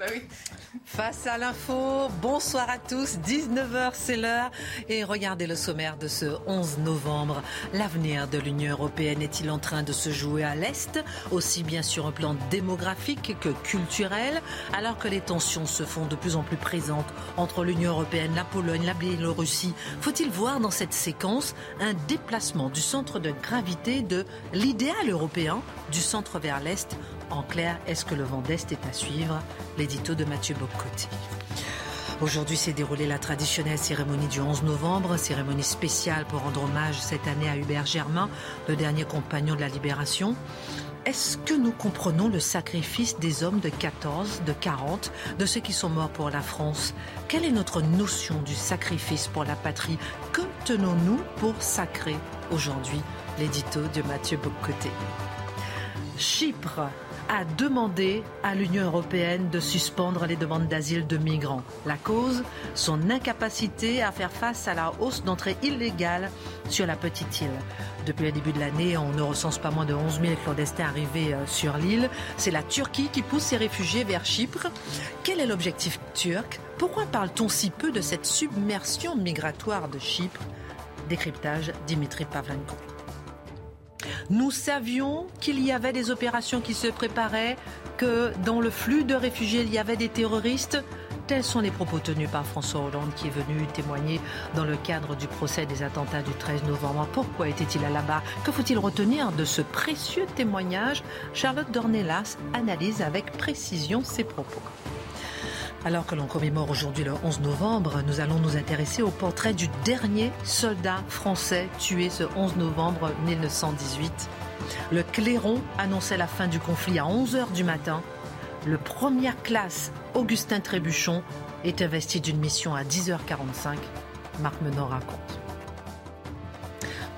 today. Face à l'info, bonsoir à tous, 19h c'est l'heure et regardez le sommaire de ce 11 novembre. L'avenir de l'Union européenne est-il en train de se jouer à l'Est, aussi bien sur un plan démographique que culturel, alors que les tensions se font de plus en plus présentes entre l'Union européenne, la Pologne, la Biélorussie? Faut-il voir dans cette séquence un déplacement du centre de gravité de l'idéal européen du centre vers l'Est en clair, est-ce que le vent d'Est est à suivre? L'édito de Mathieu Boccotti. Aujourd'hui s'est déroulée la traditionnelle cérémonie du 11 novembre, cérémonie spéciale pour rendre hommage cette année à Hubert Germain, le dernier compagnon de la Libération. Est-ce que nous comprenons le sacrifice des hommes de 14, de 40, de ceux qui sont morts pour la France? Quelle est notre notion du sacrifice pour la patrie? Que tenons-nous pour sacré aujourd'hui? L'édito de Mathieu Boccoté. Chypre a demandé à l'Union européenne de suspendre les demandes d'asile de migrants. La cause Son incapacité à faire face à la hausse d'entrée illégale sur la petite île. Depuis le début de l'année, on ne recense pas moins de 11 000 clandestins arrivés euh, sur l'île. C'est la Turquie qui pousse ses réfugiés vers Chypre. Quel est l'objectif turc? Pourquoi parle-t-on si peu de cette submersion migratoire de Chypre? Décryptage Dimitri Pavlenko. Nous savions qu'il y avait des opérations qui se préparaient, que dans le flux de réfugiés, il y avait des terroristes. Tels sont les propos tenus par François Hollande qui est venu témoigner dans le cadre du procès des attentats du 13 novembre. Pourquoi était-il là-bas? Que faut-il retenir de ce précieux témoignage? Charlotte Dornelas analyse avec précision ses propos. Alors que l'on commémore aujourd'hui le 11 novembre, nous allons nous intéresser au portrait du dernier soldat français tué ce 11 novembre 1918. Le clairon annonçait la fin du conflit à 11h du matin. Le première classe Augustin Trébuchon est investi d'une mission à 10h45. Marc Menon raconte.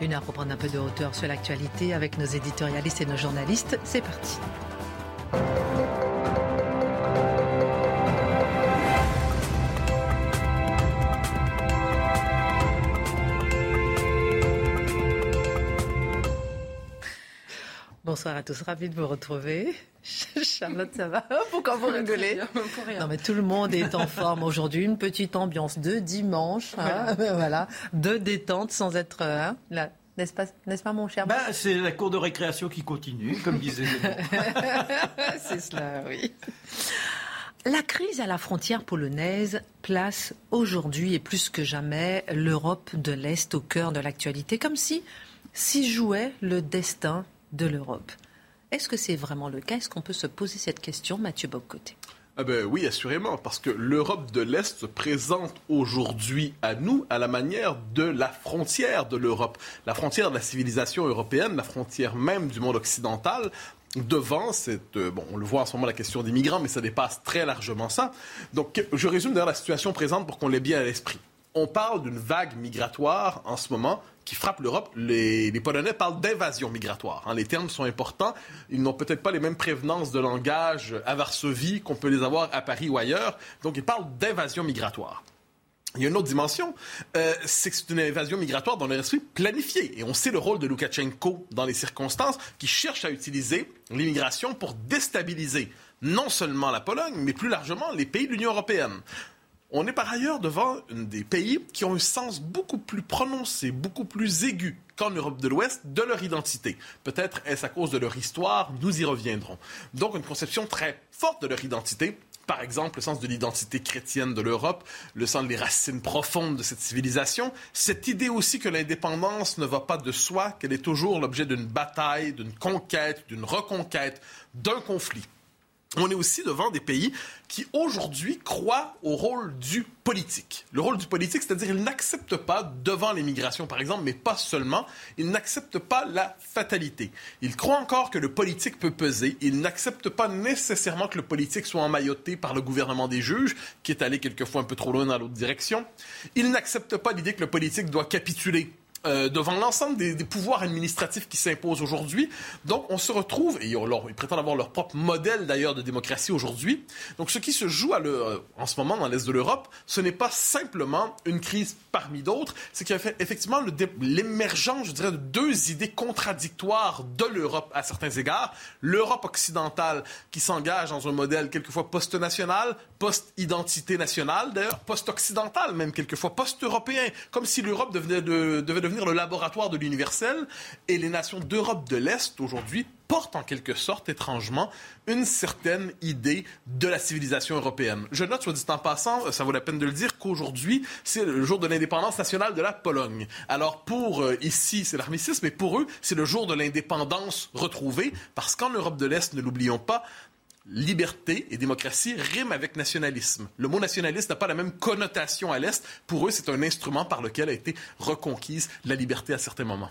Une heure pour prendre un peu de hauteur sur l'actualité avec nos éditorialistes et nos journalistes. C'est parti. Bonsoir à tous, ravi de vous retrouver. Charlotte, ça va Pourquoi vous rigolez Non, mais tout le monde est en forme aujourd'hui. Une petite ambiance de dimanche, hein, voilà, de détente sans être hein, là. N'est-ce pas, n'est-ce pas, mon cher ben, C'est la cour de récréation qui continue, comme disait C'est cela, oui. La crise à la frontière polonaise place aujourd'hui et plus que jamais l'Europe de l'Est au cœur de l'actualité, comme si s'y jouait le destin de l'Europe. Est-ce que c'est vraiment le cas? Est-ce qu'on peut se poser cette question, Mathieu Bobcoté? Ah ben oui, assurément, parce que l'Europe de l'Est se présente aujourd'hui à nous à la manière de la frontière de l'Europe, la frontière de la civilisation européenne, la frontière même du monde occidental. Devant euh, bon, on le voit en ce moment la question des migrants, mais ça dépasse très largement ça. Donc, je résume d'ailleurs la situation présente pour qu'on l'ait bien à l'esprit. On parle d'une vague migratoire en ce moment qui frappe l'Europe, les, Polonais parlent d'invasion migratoire. Hein. Les termes sont importants. Ils n'ont peut-être pas les mêmes prévenances de langage à Varsovie qu'on peut les avoir à Paris ou ailleurs. Donc, ils parlent d'invasion migratoire. Il y a une autre dimension, euh, c'est que c'est une invasion migratoire dans leur esprit planifiée. Et on sait le rôle de Loukachenko dans les circonstances, qui cherche à utiliser l'immigration pour déstabiliser non seulement la Pologne, mais plus largement les pays de l'Union européenne. On est par ailleurs devant des pays qui ont un sens beaucoup plus prononcé, beaucoup plus aigu qu'en Europe de l'Ouest de leur identité. Peut-être est-ce à cause de leur histoire, nous y reviendrons. Donc une conception très forte de leur identité, par exemple, le sens de l'identité chrétienne de l'Europe, le sens des racines profondes de cette civilisation, cette idée aussi que l'indépendance ne va pas de soi, qu'elle est toujours l'objet d'une bataille, d'une conquête, d'une reconquête, d'un conflit. On est aussi devant des pays qui aujourd'hui croient au rôle du politique. Le rôle du politique, c'est-à-dire ils n'acceptent pas devant l'immigration, par exemple, mais pas seulement, ils n'acceptent pas la fatalité. Ils croient encore que le politique peut peser. Ils n'acceptent pas nécessairement que le politique soit emmailloté par le gouvernement des juges, qui est allé quelquefois un peu trop loin dans l'autre direction. Ils n'acceptent pas l'idée que le politique doit capituler euh, devant l'ensemble des, pouvoirs administratifs qui s'imposent aujourd'hui. Donc, on se retrouve, et ils prétendent avoir leur propre modèle d'ailleurs de démocratie aujourd'hui. Donc, ce qui se joue euh, en ce moment dans l'Est de l'Europe, ce n'est pas simplement une crise parmi d'autres, c'est qu'il y a effectivement l'émergence, je dirais, de deux idées contradictoires de l'Europe à certains égards. L'Europe occidentale qui s'engage dans un modèle quelquefois post-national, post-identité nationale, d'ailleurs post-occidental même quelquefois, post-européen, comme si l'Europe devait, devait devenir le laboratoire de l'universel. Et les nations d'Europe de l'Est, aujourd'hui, portent en quelque sorte, étrangement, une certaine idée de la civilisation européenne. Je note, soit dit en passant, ça vaut la peine de le dire, qu'aujourd'hui, c'est le jour de l'indépendance nationale de la Pologne. Alors, pour euh, ici, c'est l'armistice, mais pour eux, c'est le jour de l'indépendance retrouvée, parce qu'en Europe de l'Est, ne l'oublions pas, liberté et démocratie riment avec nationalisme. Le mot nationaliste n'a pas la même connotation à l'Est. Pour eux, c'est un instrument par lequel a été reconquise la liberté à certains moments.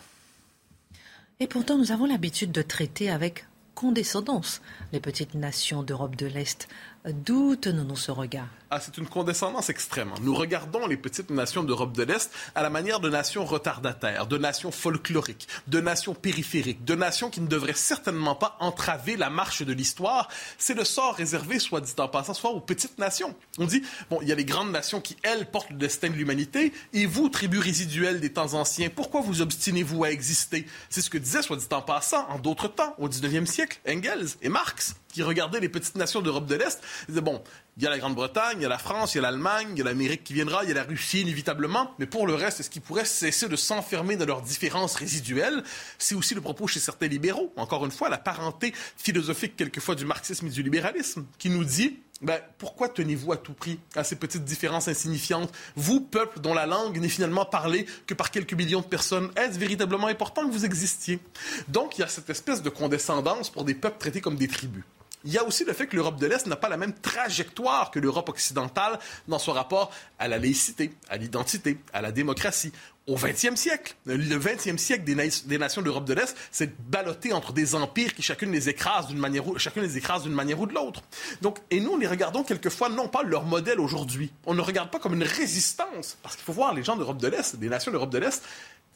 Et pourtant, nous avons l'habitude de traiter avec condescendance les petites nations d'Europe de l'Est. D'où tenons-nous ce regard? Ah, c'est une condescendance extrême. Nous regardons les petites nations d'Europe de l'Est à la manière de nations retardataires, de nations folkloriques, de nations périphériques, de nations qui ne devraient certainement pas entraver la marche de l'histoire. C'est le sort réservé, soit dit en passant, soit aux petites nations. On dit, bon, il y a les grandes nations qui, elles, portent le destin de l'humanité, et vous, tribus résiduelles des temps anciens, pourquoi vous obstinez-vous à exister? C'est ce que disait, soit dit en passant, en d'autres temps, au 19e siècle, Engels et Marx qui regardaient les petites nations d'Europe de l'Est, disaient, bon, il y a la Grande-Bretagne, il y a la France, il y a l'Allemagne, il y a l'Amérique qui viendra, il y a la Russie inévitablement, mais pour le reste, est-ce qu'ils pourraient cesser de s'enfermer dans leurs différences résiduelles? C'est aussi le propos chez certains libéraux, encore une fois, la parenté philosophique quelquefois du marxisme et du libéralisme, qui nous dit ben, pourquoi tenez-vous à tout prix à ces petites différences insignifiantes? Vous, peuple dont la langue n'est finalement parlée que par quelques millions de personnes, est-ce véritablement important que vous existiez? Donc, il y a cette espèce de condescendance pour des peuples traités comme des tribus. Il y a aussi le fait que l'Europe de l'Est n'a pas la même trajectoire que l'Europe occidentale dans son rapport à la laïcité, à l'identité, à la démocratie. Au 20e siècle, le 20e siècle des, des nations d'Europe de l'Est, c'est ballotté entre des empires qui chacune les écrase d'une manière ou, chacune les écrase d'une manière ou de l'autre. Donc, et nous, on les regardons quelquefois non pas leur modèle aujourd'hui. On ne regarde pas comme une résistance, parce qu'il faut voir les gens d'Europe de l'Est, des nations d'Europe de l'Est,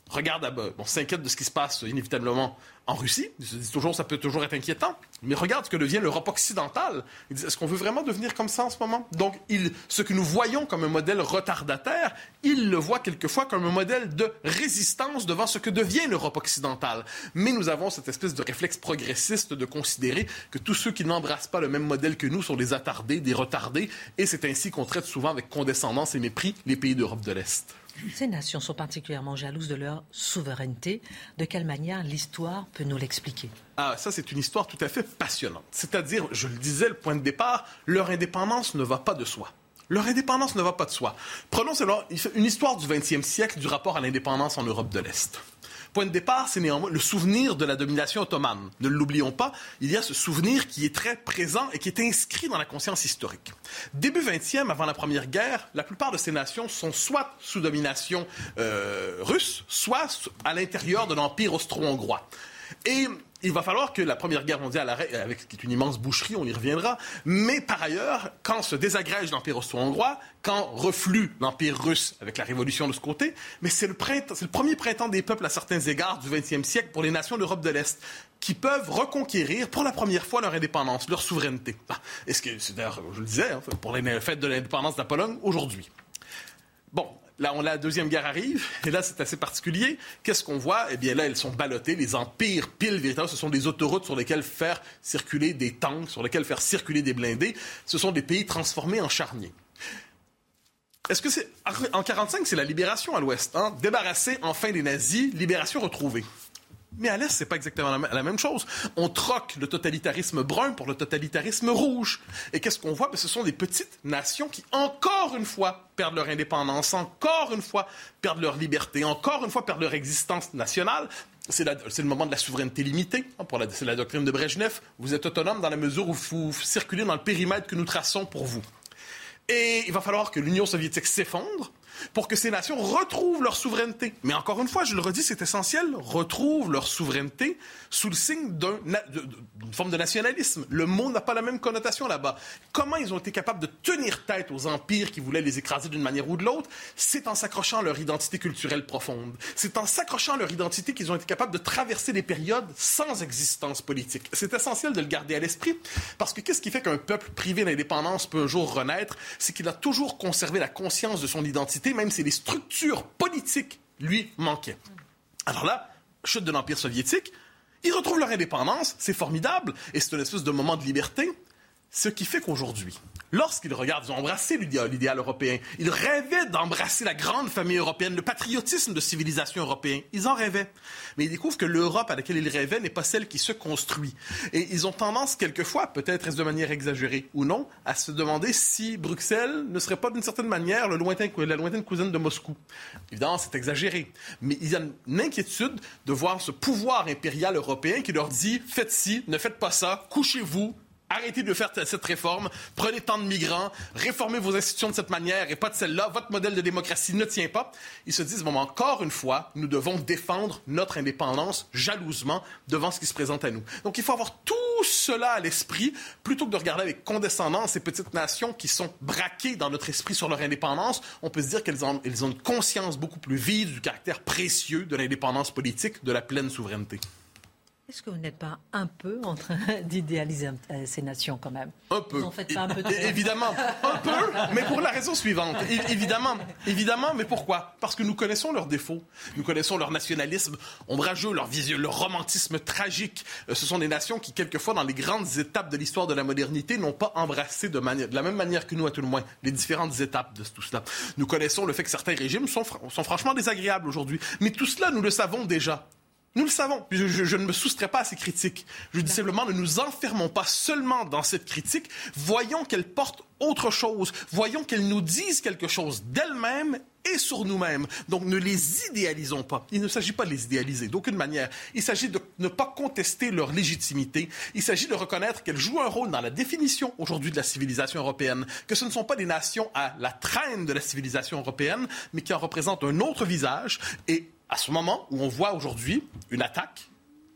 regarde, on s'inquiète de ce qui se passe inévitablement en Russie. Ils se disent toujours, ça peut toujours être inquiétant. Mais regarde ce que devient l'Europe occidentale. Ils disent, est-ce qu'on veut vraiment devenir comme ça en ce moment? Donc, ce que nous voyons comme un modèle retardataire, ils le voient quelquefois comme un modèle de résistance devant ce que devient l'Europe occidentale. Mais nous avons cette espèce de réflexe progressiste de considérer que tous ceux qui n'embrassent pas le même modèle que nous sont des attardés, des retardés. Et c'est ainsi qu'on traite souvent avec condescendance et mépris les pays d'Europe de l'Est. Ces nations sont particulièrement jalouses de leur souveraineté. De quelle manière l'histoire peut nous l'expliquer? Ah, ça, c'est une histoire tout à fait passionnante. C'est-à-dire, je le disais, le point de départ, leur indépendance ne va pas de soi. Leur indépendance ne va pas de soi. Prenons une histoire du 20e siècle du rapport à l'indépendance en Europe de l'Est point de départ, c'est néanmoins le souvenir de la domination ottomane. Ne l'oublions pas, il y a ce souvenir qui est très présent et qui est inscrit dans la conscience historique. Début 20e, avant la Première Guerre, la plupart de ces nations sont soit sous domination euh, russe, soit à l'intérieur de l'Empire austro-hongrois. Et il va falloir que la Première Guerre mondiale arrête, avec qui est une immense boucherie, on y reviendra. Mais par ailleurs, quand se désagrège l'Empire austro-hongrois, quand reflue l'Empire russe avec la Révolution de ce côté, mais c'est le, c'est le premier printemps des peuples à certains égards du XXe siècle pour les nations d'Europe de l'Est qui peuvent reconquérir pour la première fois leur indépendance, leur souveraineté. Ah, est-ce que, c'est d'ailleurs, je le disais, hein, pour les fêtes de l'indépendance de la Pologne aujourd'hui. Bon, Là, on, la Deuxième Guerre arrive, et là, c'est assez particulier. Qu'est-ce qu'on voit? Eh bien, là, elles sont ballottées. Les empires, pile véritables, ce sont des autoroutes sur lesquelles faire circuler des tanks, sur lesquelles faire circuler des blindés. Ce sont des pays transformés en charniers. Est-ce que c'est... En 45, c'est la libération à l'Ouest. Hein? Débarrasser enfin des nazis, libération retrouvée. Mais à l'Est, c'est pas exactement la, même chose. On troque le totalitarisme brun pour le totalitarisme rouge. Et qu'est-ce qu'on voit? Ben, ce sont des petites nations qui, encore une fois, perdent leur indépendance, encore une fois, perdent leur liberté, encore une fois, perdent leur existence nationale. c'est le moment de la souveraineté limitée. Hein, c'est la doctrine de Brejnev. Vous êtes autonome dans la mesure où vous circulez dans le périmètre que nous traçons pour vous. Et il va falloir que l'Union soviétique s'effondre pour que ces nations retrouvent leur souveraineté. Mais encore une fois, je le redis, c'est essentiel, retrouvent leur souveraineté sous le signe d'une forme de nationalisme. Le mot n'a pas la même connotation là-bas. Comment ils ont été capables de tenir tête aux empires qui voulaient les écraser d'une manière ou de l'autre? C'est en s'accrochant à leur identité culturelle profonde. C'est en s'accrochant à leur identité qu'ils ont été capables de traverser des périodes sans existence politique. C'est essentiel de le garder à l'esprit parce que qu'est-ce qui fait qu'un peuple privé d'indépendance peut un jour renaître? C'est qu'il a toujours conservé la conscience de son identité même si les structures politiques lui manquaient. Alors là, chute de l'Empire soviétique, ils retrouvent leur indépendance, c'est formidable, et c'est une espèce de moment de liberté, ce qui fait qu'aujourd'hui, lorsqu'ils regardent, ils ont embrassé l'idéal européen, ils rêvaient d'embrasser la grande famille européenne, le patriotisme de civilisation européenne, ils en rêvaient. Mais ils découvrent que l'Europe à laquelle ils rêvaient n'est pas celle qui se construit. Et ils ont tendance, quelquefois, peut-être de manière exagérée ou non, à se demander si Bruxelles ne serait pas d'une certaine manière la lointaine cousine de Moscou. Évidemment, c'est exagéré. Mais il y a une inquiétude de voir ce pouvoir impérial européen qui leur dit faites ci, ne faites pas ça, couchez-vous, Arrêtez de faire cette réforme, prenez tant de migrants, réformez vos institutions de cette manière et pas de celle-là, votre modèle de démocratie ne tient pas. Ils se disent, bon, encore une fois, nous devons défendre notre indépendance jalousement devant ce qui se présente à nous. Donc il faut avoir tout cela à l'esprit plutôt que de regarder avec condescendance ces petites nations qui sont braquées dans notre esprit sur leur indépendance. On peut se dire qu'elles ont, ont une conscience beaucoup plus vive du caractère précieux de l'indépendance politique, de la pleine souveraineté. Est-ce que vous n'êtes pas un peu en train d'idéaliser euh, ces nations quand même? Un peu. Vous en faites pas un peu Évidemment, un peu, mais pour la raison suivante. évidemment, évidemment, mais pourquoi? Parce que nous connaissons leurs défauts, nous connaissons leur nationalisme ombrageux, leur vision, leur romantisme tragique. Euh, ce sont des nations qui, quelquefois, dans les grandes étapes de l'histoire de la modernité, n'ont pas embrassé de, manière, de la même manière que nous, à tout le moins, les différentes étapes de tout cela. Nous connaissons le fait que certains régimes sont, sont franchement désagréables aujourd'hui, mais tout cela, nous le savons déjà. Nous le savons. Je, ne me soustrais pas à ces critiques. Je dis simplement, ne nous enfermons pas seulement dans cette critique. Voyons qu'elle porte autre chose. Voyons qu'elle nous dise quelque chose d'elle-même et sur nous-mêmes. Donc ne les idéalisons pas. Il ne s'agit pas de les idéaliser d'aucune manière. Il s'agit de ne pas contester leur légitimité. Il s'agit de reconnaître qu'elles jouent un rôle dans la définition aujourd'hui de la civilisation européenne, que ce ne sont pas des nations à la traîne de la civilisation européenne, mais qui en représentent un autre visage. Et à ce moment où on voit aujourd'hui une attaque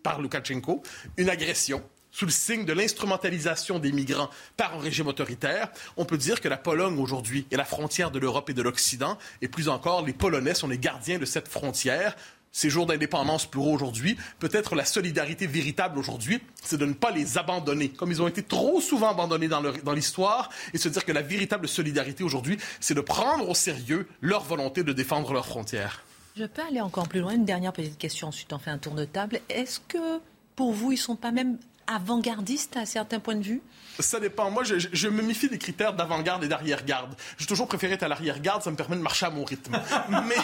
par Loukachenko, une agression sous le signe de l'instrumentalisation des migrants par un régime autoritaire, on peut dire que la Pologne aujourd'hui est la frontière de l'Europe et de l'Occident, et plus encore, les Polonais sont les gardiens de cette frontière. Ces jours d'indépendance pour aujourd'hui, peut-être la solidarité véritable aujourd'hui, c'est de ne pas les abandonner, comme ils ont été trop souvent abandonnés dans l'histoire, et se dire que la véritable solidarité aujourd'hui, c'est de prendre au sérieux leur volonté de défendre leurs frontières. Je peux aller encore plus loin. Une dernière petite question, ensuite on fait un tour de table. Est-ce que pour vous, ils ne sont pas même avant-gardistes à certains points de vue? Ça dépend. Moi, je, me méfie des critères d'avant-garde et d'arrière-garde. J'ai toujours préféré être à l'arrière-garde, ça me permet de marcher à mon rythme. mais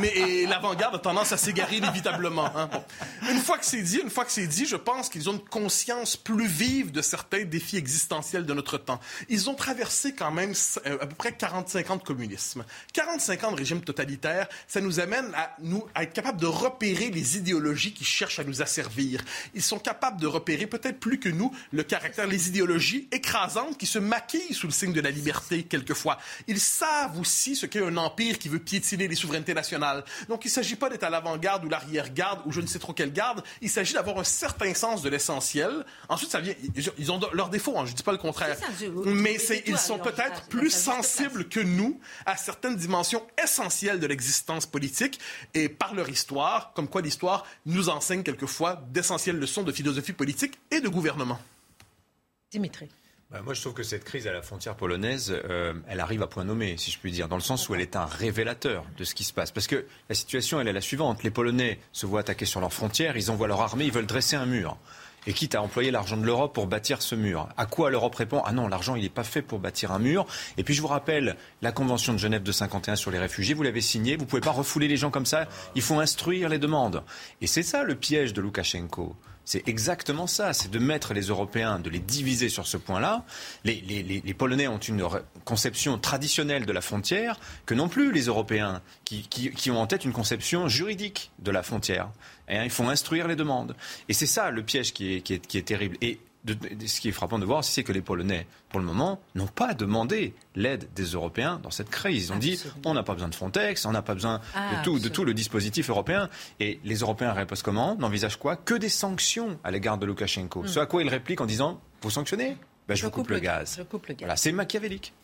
mais l'avant-garde a tendance à s'égarer inévitablement. Hein. Une fois que c'est dit, une fois que c'est dit, je pense qu'ils ont une conscience plus vive de certains défis existentiels de notre temps. Ils ont traversé quand même euh, à peu près 45 ans de communisme. 45 ans de régime totalitaire, ça nous amène à, nous, à être capables de repérer les idéologies qui cherchent à nous asservir. Ils sont capables de repérer, peut-être plus que nous, le caractère, les idéologies écrasante qui se maquille sous le signe de la liberté quelquefois. Ils savent aussi ce qu'est un empire qui veut piétiner les souverainetés nationales. Donc il ne s'agit pas d'être à l'avant-garde ou l'arrière-garde ou je ne sais trop quelle garde. Il s'agit d'avoir un certain sens de l'essentiel. Ensuite, ça vient, ils ont leurs défauts, hein, je ne dis pas le contraire. Mais ils sont peut-être plus sensibles que nous à certaines dimensions essentielles de l'existence politique et par leur histoire, comme quoi l'histoire nous enseigne quelquefois d'essentielles leçons de philosophie politique et de gouvernement. Dimitri. Bah, moi, je trouve que cette crise à la frontière polonaise, euh, elle arrive à point nommé, si je puis dire, dans le sens où elle est un révélateur de ce qui se passe. Parce que la situation, elle est la suivante. Les Polonais se voient attaquer sur leurs frontières, ils envoient leur armée, ils veulent dresser un mur. Et quitte à employer l'argent de l'Europe pour bâtir ce mur. À quoi l'Europe répond Ah non, l'argent, il n'est pas fait pour bâtir un mur. Et puis je vous rappelle, la Convention de Genève de 51 sur les réfugiés, vous l'avez signée, vous ne pouvez pas refouler les gens comme ça, il faut instruire les demandes. Et c'est ça le piège de Loukachenko C'est exactement ça, c'est de mettre les Européens, de les diviser sur ce point-là. Les, Polonais ont une conception traditionnelle de la frontière que non plus les Européens, qui, qui, ont en tête une conception juridique de la frontière. Et, hein, il faut instruire les demandes. Et c'est ça le piège qui est, qui est, qui est terrible. Et ce qui est frappant de voir, c'est que les Polonais, pour le moment, n'ont pas demandé l'aide des Européens dans cette crise. Ils ont dit on n'a pas besoin de Frontex, on n'a pas besoin de, ah, tout, de tout le dispositif européen. Et les Européens répondent comment N'envisagent quoi Que des sanctions à l'égard de Loukachenko. Hmm. Ce à quoi ils répliquent en disant vous sanctionnez ben, je, vous coupe, le, gaz. Voilà, c'est machiavélique.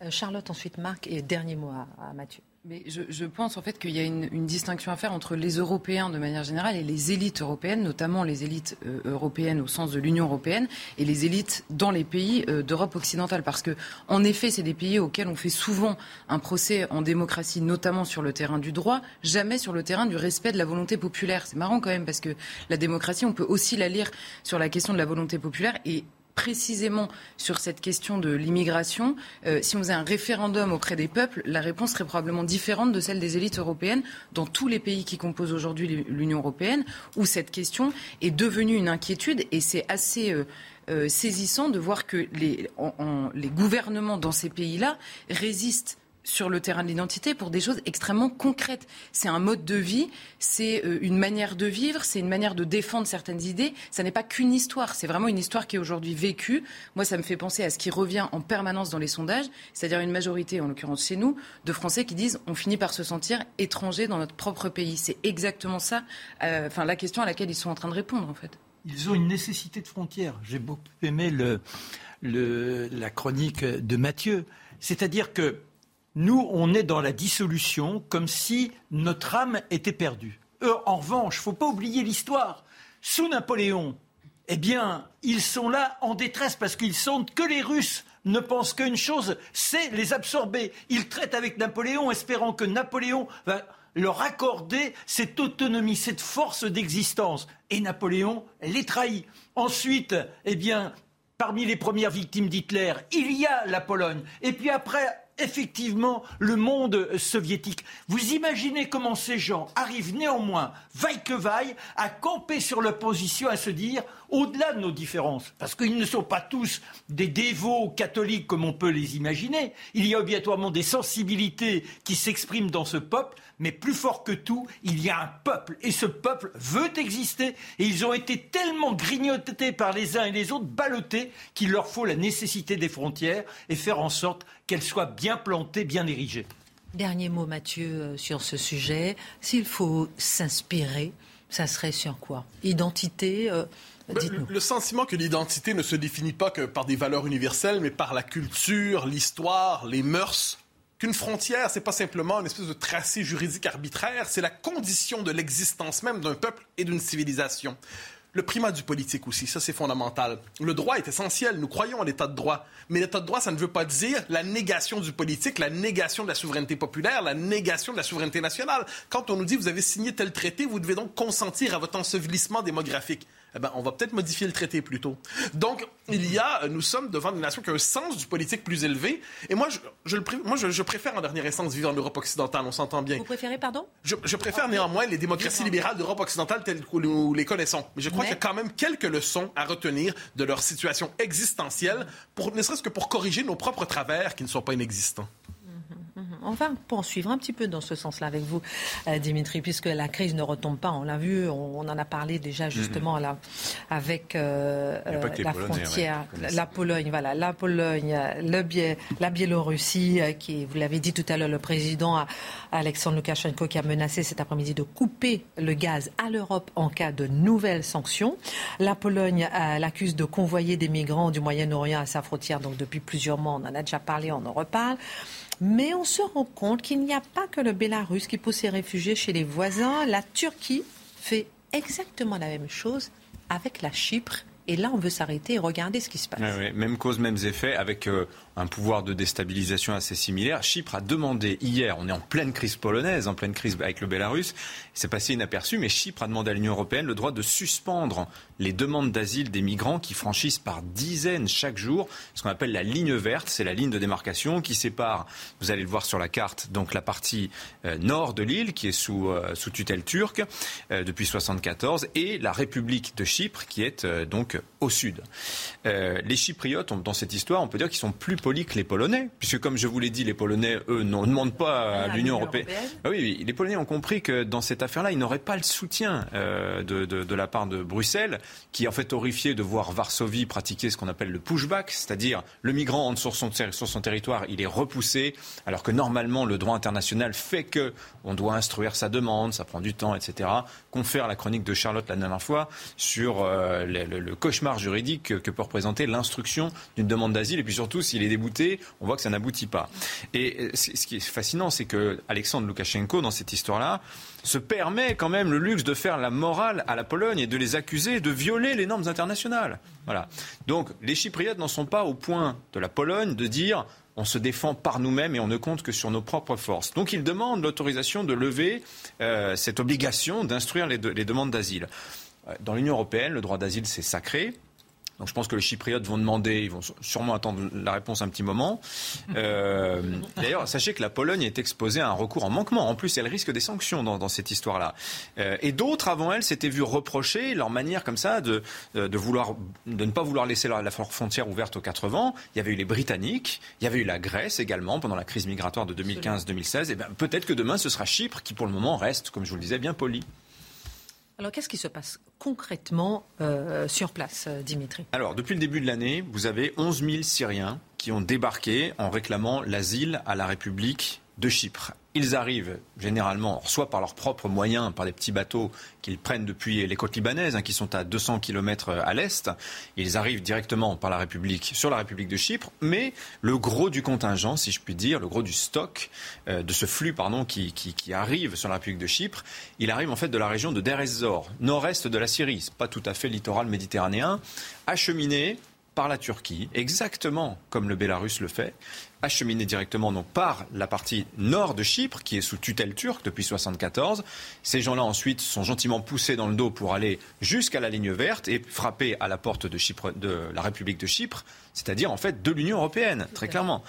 Euh, Charlotte, ensuite Marc, et dernier mot à Mathieu. Mais je, pense en fait qu'il y a une, distinction à faire entre les Européens de manière générale et les élites européennes, notamment les élites euh, européennes au sens de l'Union européenne et les élites dans les pays euh, d'Europe occidentale. Parce que, en effet, c'est des pays auxquels on fait souvent un procès en démocratie, notamment sur le terrain du droit, jamais sur le terrain du respect de la volonté populaire. C'est marrant quand même parce que la démocratie, on peut aussi la lire sur la question de la volonté populaire et précisément sur cette question de l'immigration, euh, si on faisait un référendum auprès des peuples, la réponse serait probablement différente de celle des élites européennes dans tous les pays qui composent aujourd'hui l'Union européenne, où cette question est devenue une inquiétude et c'est assez euh, euh, saisissant de voir que les, gouvernements dans ces pays-là résistent sur le terrain de l'identité pour des choses extrêmement concrètes. C'est un mode de vie, c'est euh, une manière de vivre, c'est une manière de défendre certaines idées. Ça n'est pas qu'une histoire, c'est vraiment une histoire qui est aujourd'hui vécue. Moi, ça me fait penser à ce qui revient en permanence dans les sondages, c'est-à-dire une majorité, en l'occurrence chez nous, de Français qui disent on finit par se sentir étranger dans notre propre pays. C'est exactement ça, euh, enfin la question à laquelle ils sont en train de répondre en fait. Ils ont une nécessité de frontières. J'ai beaucoup aimé la chronique de Mathieu. C'est-à-dire que nous, on est dans la dissolution comme si notre âme était perdue. Eux, en revanche, il ne faut pas oublier l'histoire. Sous Napoléon, eh bien, ils sont là en détresse parce qu'ils sentent que les Russes ne pensent qu'une chose, c'est les absorber. Ils traitent avec Napoléon, espérant que Napoléon va leur accorder cette autonomie, cette force d'existence. Et Napoléon les trahit. Ensuite, eh bien, parmi les premières victimes d'Hitler, il y a la Pologne. Et puis après, effectivement le monde soviétique. Vous imaginez comment ces gens arrivent néanmoins, vaille que vaille, à camper sur l'opposition, à se dire, au-delà de nos différences, parce qu'ils ne sont pas tous des dévots catholiques comme on peut les imaginer, il y a obligatoirement des sensibilités qui s'expriment dans ce peuple, mais plus fort que tout, il y a un peuple. Et ce peuple veut exister. Et ils ont été tellement grignotés par les uns et les autres, ballottés, qu'il leur faut la nécessité des frontières et faire en sorte qu'elles soient bien plantées, bien érigées. Dernier mot, Mathieu, euh, sur ce sujet. S'il faut s'inspirer, ça serait sur quoi? Identité euh, le, le sentiment que l'identité ne se définit pas que par des valeurs universelles, mais par la culture, l'histoire, les mœurs, qu'une frontière, c'est pas simplement une espèce de tracé juridique arbitraire, c'est la condition de l'existence même d'un peuple et d'une civilisation. Le primat du politique aussi, ça c'est fondamental. Le droit est essentiel, nous croyons à l'état de droit. Mais l'état de droit, ça ne veut pas dire la négation du politique, la négation de la souveraineté populaire, la négation de la souveraineté nationale. Quand on nous dit vous avez signé tel traité, vous devez donc consentir à votre ensevelissement démographique eh ben, on va peut-être modifier le traité plutôt. Donc, il y a, nous sommes devant une nation qui a un sens du politique plus élevé. Et moi, je, je le, moi, je, préfère en dernière instance vivre en Europe occidentale, on s'entend bien. Vous préférez, pardon? Je, préfère néanmoins les démocraties libérales d'Europe occidentale telles que nous les connaissons. Mais je crois qu'il y a quand même quelques leçons à retenir de leur situation existentielle, pour, ne serait-ce que pour corriger nos propres travers qui ne sont pas inexistants. On va poursuivre un petit peu dans ce sens-là avec vous, euh, Dimitri, puisque la crise ne retombe pas. On l'a vu, on, en a parlé déjà mhm. justement là, avec euh, euh, la frontière, la Pologne, voilà, la Pologne, le, la Biélorussie, qui, vous l'avez dit tout à l'heure, le président Alexandre Loukachenko qui a menacé cet après-midi de couper le gaz à l'Europe en cas de nouvelles sanctions. La Pologne l'accuse de convoyer des migrants du Moyen-Orient à sa frontière, donc depuis plusieurs mois, on en a déjà parlé, on en reparle. Mais on se rend compte qu'il n'y a pas que le Bélarus qui pousse ses réfugiés chez les voisins. La Turquie fait exactement la même chose avec la Chypre Et là, on veut s'arrêter et regarder ce qui se passe. Même cause, mêmes effets, avec euh, un pouvoir de déstabilisation assez similaire. Chypre a demandé hier, on est en pleine crise polonaise, en pleine crise avec le Bélarus, c'est passé inaperçu, mais Chypre a demandé à l'Union européenne le droit de suspendre les demandes d'asile des migrants qui franchissent par dizaines chaque jour ce qu'on appelle la ligne verte. C'est la ligne de démarcation qui sépare, vous allez le voir sur la carte, donc la partie euh, nord de l'île qui est sous, euh, sous tutelle turque depuis 1974 et la République de Chypre qui est donc au sud. les Chypriotes, dans cette histoire, on peut dire qu'ils sont plus polis que les Polonais, puisque comme je vous l'ai dit, les Polonais, eux, ne demandent pas à l'Union européenne. Ah oui, oui, les Polonais ont compris que dans cette affaire-là, ils n'auraient pas le soutien de, de, de, la part de Bruxelles, qui est en fait horrifié de voir Varsovie pratiquer ce qu'on appelle le pushback, c'est-à-dire le migrant entre sur son, sur son territoire, il est repoussé, alors que normalement le droit international fait que on doit instruire sa demande, ça prend du temps, etc. Confère la chronique de Charlotte la dernière fois sur euh, le, cauchemar juridique que, peut représenter l'instruction d'une demande d'asile, et puis surtout s'il est débouté, on voit que ça n'aboutit pas. Et euh, ce qui est fascinant, c'est que Alexandre Loukachenko, dans cette histoire-là, se permet quand même le luxe de faire la morale à la Pologne et de les accuser de violer les normes internationales. Voilà. Donc les Chypriotes n'en sont pas au point de la Pologne de dire on se défend par nous-mêmes et on ne compte que sur nos propres forces. Donc ils demandent l'autorisation de lever euh, cette obligation d'instruire les demandes d'asile. Euh, dans l'Union européenne, le droit d'asile, c'est sacré. Donc je pense que les Chypriotes vont demander, ils vont sûrement attendre la réponse un petit moment. Euh, d'ailleurs, sachez que la Pologne est exposée à un recours en manquement. En plus, elle risque des sanctions dans, cette histoire-là. Euh, et d'autres avant elle s'étaient vus reprocher leur manière comme ça de, de, vouloir, de ne pas vouloir laisser la, frontière ouverte aux quatre vents. Il y avait eu les Britanniques, il y avait eu la Grèce également pendant la crise migratoire de 2015-2016. Et bien peut-être que demain ce sera Chypre qui pour le moment reste, comme je vous le disais, bien poli. Alors qu'est-ce qui se passe concrètement euh, sur place, euh, Dimitri Alors depuis le début de l'année, vous avez 11 000 Syriens qui ont débarqué en réclamant l'asile à la République de Chypre. Ils arrivent généralement, soit par leurs propres moyens, par des petits bateaux qu'ils prennent depuis les côtes libanaises, hein, qui sont à 200 km à l'est. Ils arrivent directement par la République, sur la République de Chypre, mais le gros du contingent, si je puis dire, le gros du stock, euh, de ce flux pardon, qui, arrive sur la République de Chypre, il arrive en fait de la région de ez-Zor, nord-est de la Syrie, pas tout à fait littoral méditerranéen, acheminé par la Turquie, exactement comme le Bélarus le fait, acheminé directement donc par la partie nord de Chypre, qui est sous tutelle turque depuis 1974. Ces gens-là ensuite sont gentiment poussés dans le dos pour aller jusqu'à la ligne verte et frapper à la porte de, Chypre, de la République de Chypre, c'est-à-dire en fait de l'Union européenne, très clairement.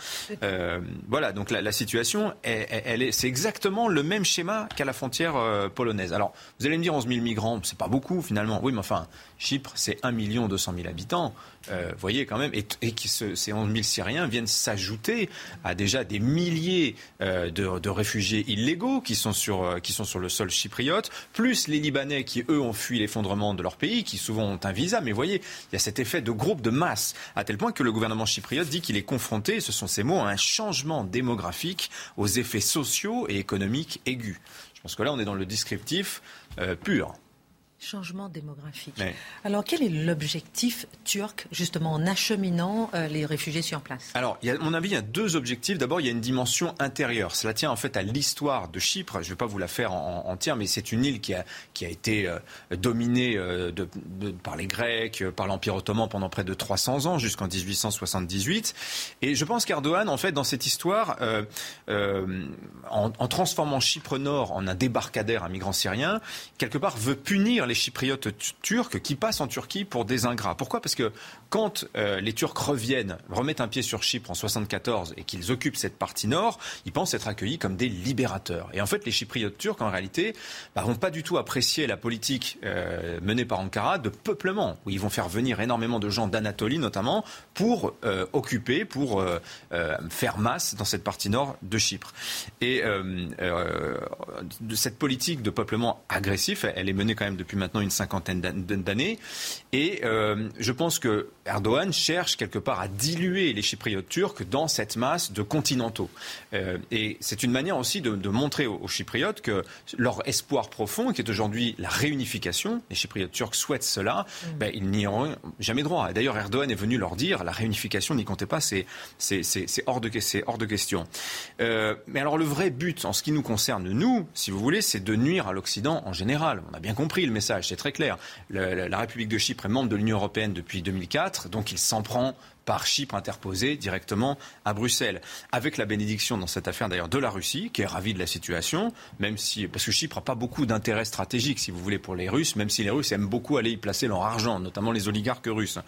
Euh, voilà, donc la, situation, elle, est, c'est exactement le même schéma qu'à la frontière euh, polonaise. Alors, vous allez me dire 11 000 migrants, c'est pas beaucoup finalement. Oui, mais enfin, Chypre, c'est 1 200 000 habitants. Euh, vous voyez quand même, et, et ces 11 000 Syriens viennent s'ajouter à déjà des milliers euh, de, réfugiés illégaux qui sont, sur, euh, qui sont sur le sol chypriote, plus les Libanais qui, eux, ont fui l'effondrement de leur pays, qui souvent ont un visa. Mais vous voyez, il y a cet effet de groupe de masse, à tel point que le gouvernement chypriote dit qu'il est confronté, ce sont ces mots, à un changement démographique, aux effets sociaux et économiques aigus. Je pense que là, on est dans le descriptif euh, pur. Changement démographique. Alors, quel est l'objectif turc, justement, en acheminant euh, les réfugiés sur place? Alors, à mon avis, il y a deux objectifs. D'abord, il y a une dimension intérieure. Cela tient en fait à l'histoire de Chypre. Je ne vais pas vous la faire en, entière, mais c'est une île qui a, qui a été euh, dominée euh, de, par les Grecs, par l'Empire ottoman pendant près de 300 ans, jusqu'en 1878. Et je pense qu'Erdogan, en fait, dans cette histoire, en, en transformant Chypre Nord en un débarcadère à migrants syriens, quelque part veut punir les les chypriotes turcs qui passent en Turquie pour des ingrats. Pourquoi? Parce que quand euh, les Turcs reviennent, remettent un pied sur Chypre en 74 et qu'ils occupent cette partie nord, ils pensent être accueillis comme des libérateurs. Et en fait, les chypriotes turcs, en réalité, bah, vont pas du tout apprécier la politique euh, menée par Ankara de peuplement, où ils vont faire venir énormément de gens d'Anatolie notamment pour euh, occuper, pour faire masse dans cette partie nord de Chypre. Et de cette politique de peuplement agressif, elle est menée quand même depuis maintenant une cinquantaine d'années. Et euh, je pense que Erdogan cherche quelque part à diluer les Chypriotes turcs dans cette masse de continentaux. Euh, et c'est une manière aussi de, montrer aux, Chypriotes que leur espoir profond, qui est aujourd'hui la réunification, les Chypriotes turcs souhaitent cela, mm. ben, ils n'y auront jamais droit. D'ailleurs, Erdogan est venu leur dire, la réunification, n'y comptez pas, c'est hors, de, hors de question. Euh, mais alors le vrai but, en ce qui nous concerne, nous, si vous voulez, c'est de nuire à l'Occident en général. On a bien compris le message c'est très clair. la République de Chypre est membre de l'Union européenne depuis 2004, donc il s'en prend par Chypre interposé directement à Bruxelles. Avec la bénédiction dans cette affaire d'ailleurs de la Russie, qui est ravie de la situation, même si, parce que Chypre n'a pas beaucoup d'intérêt stratégique, si vous voulez, pour les Russes, même si les Russes aiment beaucoup aller y placer leur argent, notamment les oligarques russes.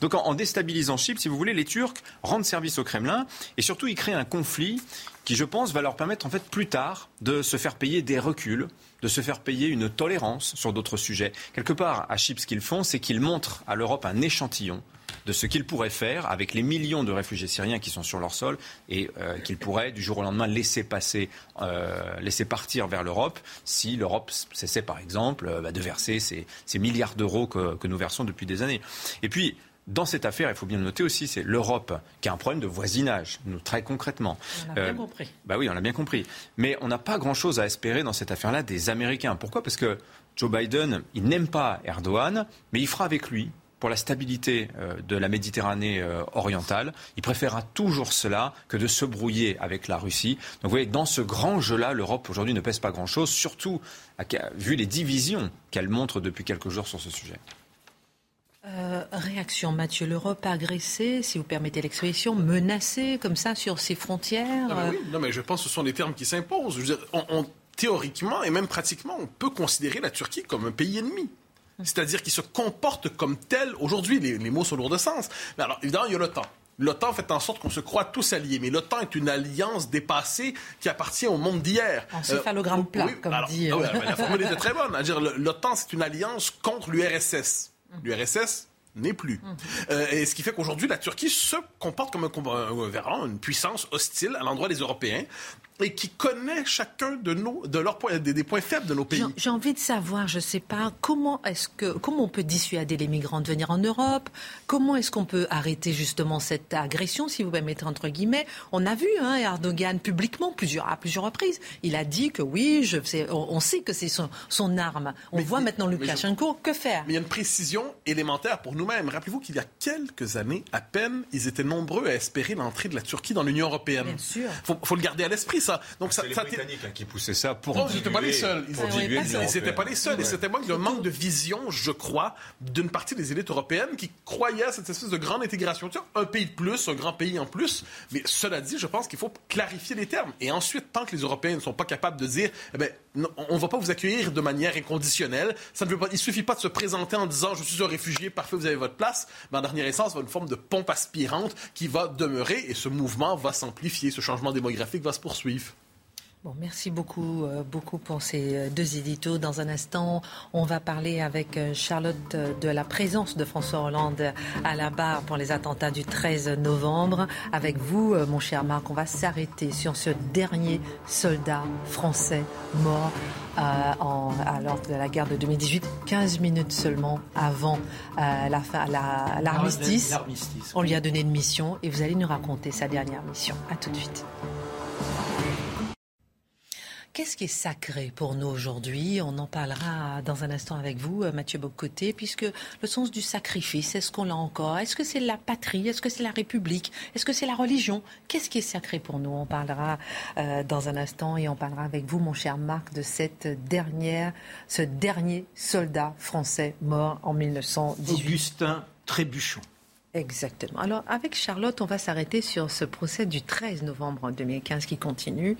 Donc en, déstabilisant Chypre, si vous voulez, les Turcs rendent service au Kremlin et surtout ils créent un conflit qui, je pense, va leur permettre en fait plus tard de se faire payer des reculs de se faire payer une tolérance sur d'autres sujets. Quelque part, à Chypre, ce qu'ils font, c'est qu'ils montrent à l'Europe un échantillon de ce qu'ils pourraient faire avec les millions de réfugiés syriens qui sont sur leur sol et euh, qu'ils pourraient du jour au lendemain laisser passer, euh, laisser partir vers l'Europe si l'Europe cessait par exemple euh, bah, de verser ces, milliards d'euros que, nous versons depuis des années. Et puis, dans cette affaire, il faut bien le noter aussi, c'est l'Europe qui a un problème de voisinage, nous, très concrètement. On l'a bien compris. Bah oui, on l'a bien compris. Mais on n'a pas grand-chose à espérer dans cette affaire-là des Américains. Pourquoi? Parce que Joe Biden, il n'aime pas Erdogan, mais il fera avec lui pour la stabilité euh, de la Méditerranée euh, orientale. Il préférera toujours cela que de se brouiller avec la Russie. Donc vous voyez, dans ce grand jeu-là, l'Europe aujourd'hui ne pèse pas grand-chose, surtout vu les divisions qu'elle montre depuis quelques jours sur ce sujet. Euh, réaction, Mathieu. L'Europe agressée, si vous permettez l'expression, menacée comme ça sur ses frontières. Non mais, oui, non, mais je pense que ce sont les termes qui s'imposent. théoriquement et même pratiquement, on peut considérer la Turquie comme un pays ennemi c'est-à-dire qu'il se comporte comme tel. Aujourd'hui, les, mots sont lourds de sens. Mais alors, évidemment, il y a l'OTAN. L'OTAN fait en sorte qu'on se croit tous alliés, mais l'OTAN est une alliance dépassée qui appartient au monde d'hier. Encéphalogramme euh, plat, comme dit. Ah la formule était très bonne. L'OTAN, c'est une alliance contre l'URSS. L'URSS, n'est plus. Hum. Euh, et ce qui fait qu'aujourd'hui, la Turquie se comporte comme un, une puissance hostile à l'endroit des Européens et qui connaît chacun de nos, de leurs points, des, points faibles de nos pays. J'ai envie de savoir, je ne sais pas, comment est-ce que, comment on peut dissuader les migrants de venir en Europe? Comment est-ce qu'on peut arrêter justement cette agression, si vous permettez entre guillemets? On a vu hein, Erdogan publiquement plusieurs, à plusieurs reprises. Il a dit que oui, je, on, sait que c'est son, son, arme. On voit maintenant Lukashenko. Que faire? Mais il y a une précision élémentaire pour nous-mêmes. Rappelez-vous qu'il y a quelques années à peine, ils étaient nombreux à espérer l'entrée de la Turquie dans l'Union européenne. Bien sûr. Faut, faut le garder à l'esprit ça. Donc ça, les Britanniques hein, qui poussaient ça pour. Non, ils n'étaient pas les seuls. Ils n'étaient pas les seuls. Et c'était moins le manque de vision, je crois, d'une partie des élites européennes qui croyaient à cette espèce de grande intégration. Tu un pays de plus, un grand pays en plus. Mais cela dit, je pense qu'il faut clarifier les termes. Et ensuite, tant que les Européens ne sont pas capables de dire, eh ben, on ne va pas vous accueillir de manière inconditionnelle. Ça ne veut pas, il suffit pas de se présenter en disant je suis un réfugié, parfait, vous avez votre place. Mais en dernière instance, il va une forme de pompe aspirante qui va demeurer et ce mouvement va s'amplifier, ce changement démographique va se poursuivre. Bon, merci beaucoup, euh, beaucoup pour ces euh, deux éditos. Dans un instant, on va parler avec euh, Charlotte de la présence de François Hollande à la barre pour les attentats du 13 novembre. Avec vous, mon cher Marc, on va s'arrêter sur ce dernier soldat français mort en, lors de la guerre de 2018, 15 minutes seulement avant la fin, l'armistice. on lui a donné une mission et vous allez nous raconter sa dernière mission. À tout de suite. Qu'est-ce qui est sacré pour nous aujourd'hui? On en parlera dans un instant avec vous, euh, Mathieu Bocoté, puisque le sens du sacrifice, est-ce qu'on l'a encore? Est-ce que c'est la patrie? Est-ce que c'est la République? Est-ce que c'est la religion? Qu'est-ce qui est sacré pour nous? On parlera euh, dans un instant et on parlera avec vous, mon cher Marc, de cette dernière, ce dernier soldat français mort en 1918. Augustin Trébuchon. Exactement. Alors, avec Charlotte, on va s'arrêter sur ce procès du 13 novembre 2015 qui continue.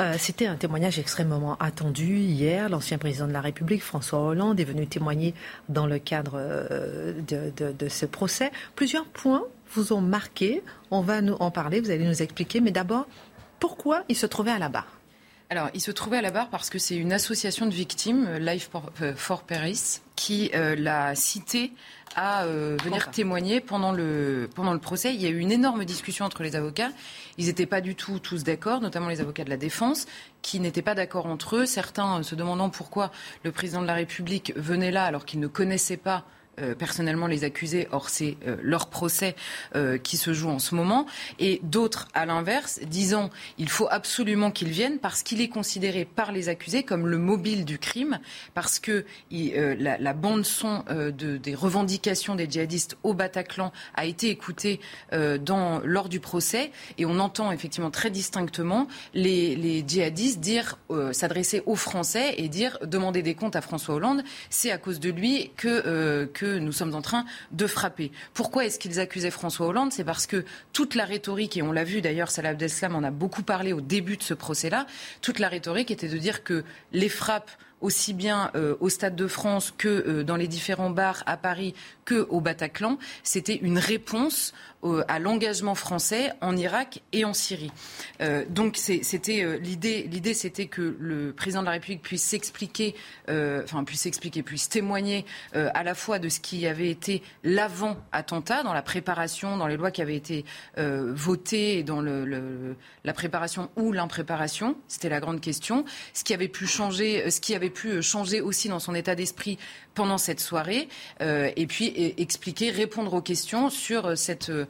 Euh, c'était un témoignage extrêmement attendu hier. L'ancien président de la République, François Hollande, est venu témoigner dans le cadre euh, de, de, ce procès. Plusieurs points vous ont marqué. On va nous en parler, vous allez nous expliquer. Mais d'abord, pourquoi il se trouvait à la barre? Alors, il se trouvait à la barre parce que c'est une association de victimes, Life for Paris, qui l'a cité à euh, venir témoigner pendant le, pendant le procès. Il y a eu une énorme discussion entre les avocats. Ils n'étaient pas du tout tous d'accord, notamment les avocats de la défense, qui n'étaient pas d'accord entre eux. Certains se demandant pourquoi le président de la République venait là alors qu'il ne connaissait pas personnellement les accusés. Or, c'est leur procès qui se joue en ce moment. Et d'autres, à l'inverse, disant il faut absolument qu'il vienne parce qu'il est considéré par les accusés comme le mobile du crime, parce que la, bande son des revendications des djihadistes au Bataclan a été écoutée lors du procès, et on entend effectivement très distinctement les, djihadistes dire, euh, s'adresser aux Français et dire, demander des comptes à François Hollande, c'est à cause de lui que, euh, nous sommes en train de frapper. Pourquoi est-ce qu'ils accusaient François Hollande? C'est parce que toute la rhétorique, et on l'a vu d'ailleurs, Salah Abdeslam en a beaucoup parlé au début de ce procès-là, toute la rhétorique était de dire que les frappes aussi bien euh, au Stade de France que dans les différents bars à Paris que au Bataclan, c'était une réponse à l'engagement français en Irak et en Syrie. Euh, donc c'était euh, l'idée. L'idée c'était que le président de la République puisse s'expliquer, euh, enfin puisse s'expliquer, puisse témoigner à la fois de ce qui avait été l'avant attentat dans la préparation, dans les lois qui avaient été votées, et dans le, la préparation ou l'impréparation. C'était la grande question. Ce qui avait pu changer, ce qui avait pu changer aussi dans son état d'esprit pendant cette soirée, et puis expliquer, répondre aux questions sur cette euh,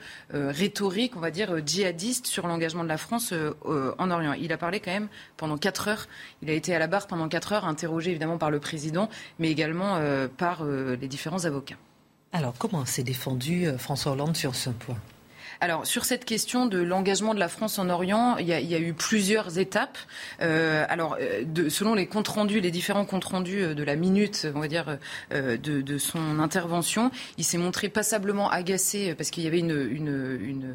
rhétorique, on va dire, djihadiste sur l'engagement de la France euh, euh, en Orient. Il a parlé quand même pendant quatre heures. Il a été à la barre pendant quatre heures, interrogé évidemment par le président, mais également par les différents avocats. Alors, comment s'est défendu François Hollande sur ce point? Alors, sur cette question de l'engagement de la France en Orient, il y a, eu plusieurs étapes. Euh, alors, euh, selon les comptes rendus, les différents comptes rendus euh, de la minute, on va dire, de, son intervention, il s'est montré passablement agacé parce qu'il y avait une,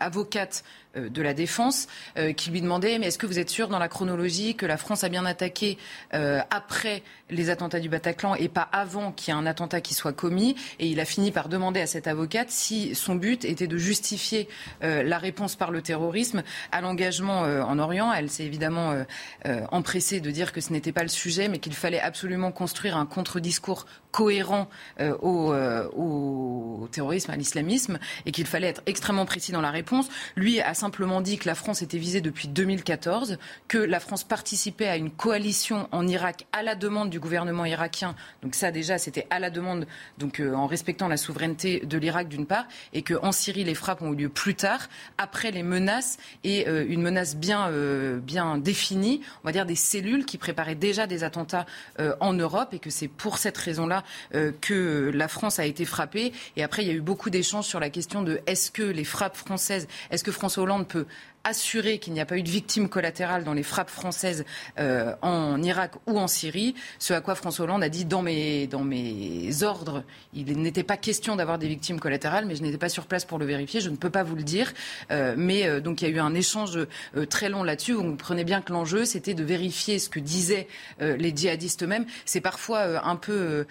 avocate de la Défense euh, qui lui demandait mais est-ce que vous êtes sûr dans la chronologie que la France a bien attaqué euh, après les attentats du Bataclan et pas avant qu'il y ait un attentat qui soit commis? Et il a fini par demander à cette avocate si son but était de justifier la réponse par le terrorisme à l'engagement en Orient. Elle s'est évidemment empressée de dire que ce n'était pas le sujet, mais qu'il fallait absolument construire un contre-discours cohérent au, au, terrorisme, à l'islamisme, et qu'il fallait être extrêmement précis dans la réponse. Lui a simplement dit que la France était visée depuis 2014, que la France participait à une coalition en Irak à la demande du gouvernement irakien. Donc ça déjà, c'était à la demande, donc euh, en respectant la souveraineté de l'Irak d'une part, et qu'en Syrie, les frappes ont eu lieu plus tard, après les menaces et euh, une menace bien, euh, bien définie, on va dire des cellules qui préparaient déjà des attentats en Europe, et que c'est pour cette raison-là que la France a été frappée. Et après, il y a eu beaucoup d'échanges sur la question de est-ce que les frappes françaises, est-ce que François Hollande peut assurer qu'il n'y a pas eu de victimes collatérales dans les frappes françaises euh, en Irak ou en Syrie, ce à quoi François Hollande a dit dans mes, dans mes ordres, il n'était pas question d'avoir des victimes collatérales, mais je n'étais pas sur place pour le vérifier, je ne peux pas vous le dire. Euh, mais euh, donc il y a eu un échange très long là-dessus, vous comprenez bien que l'enjeu, c'était de vérifier ce que disaient les djihadistes eux-mêmes. C'est parfois un peu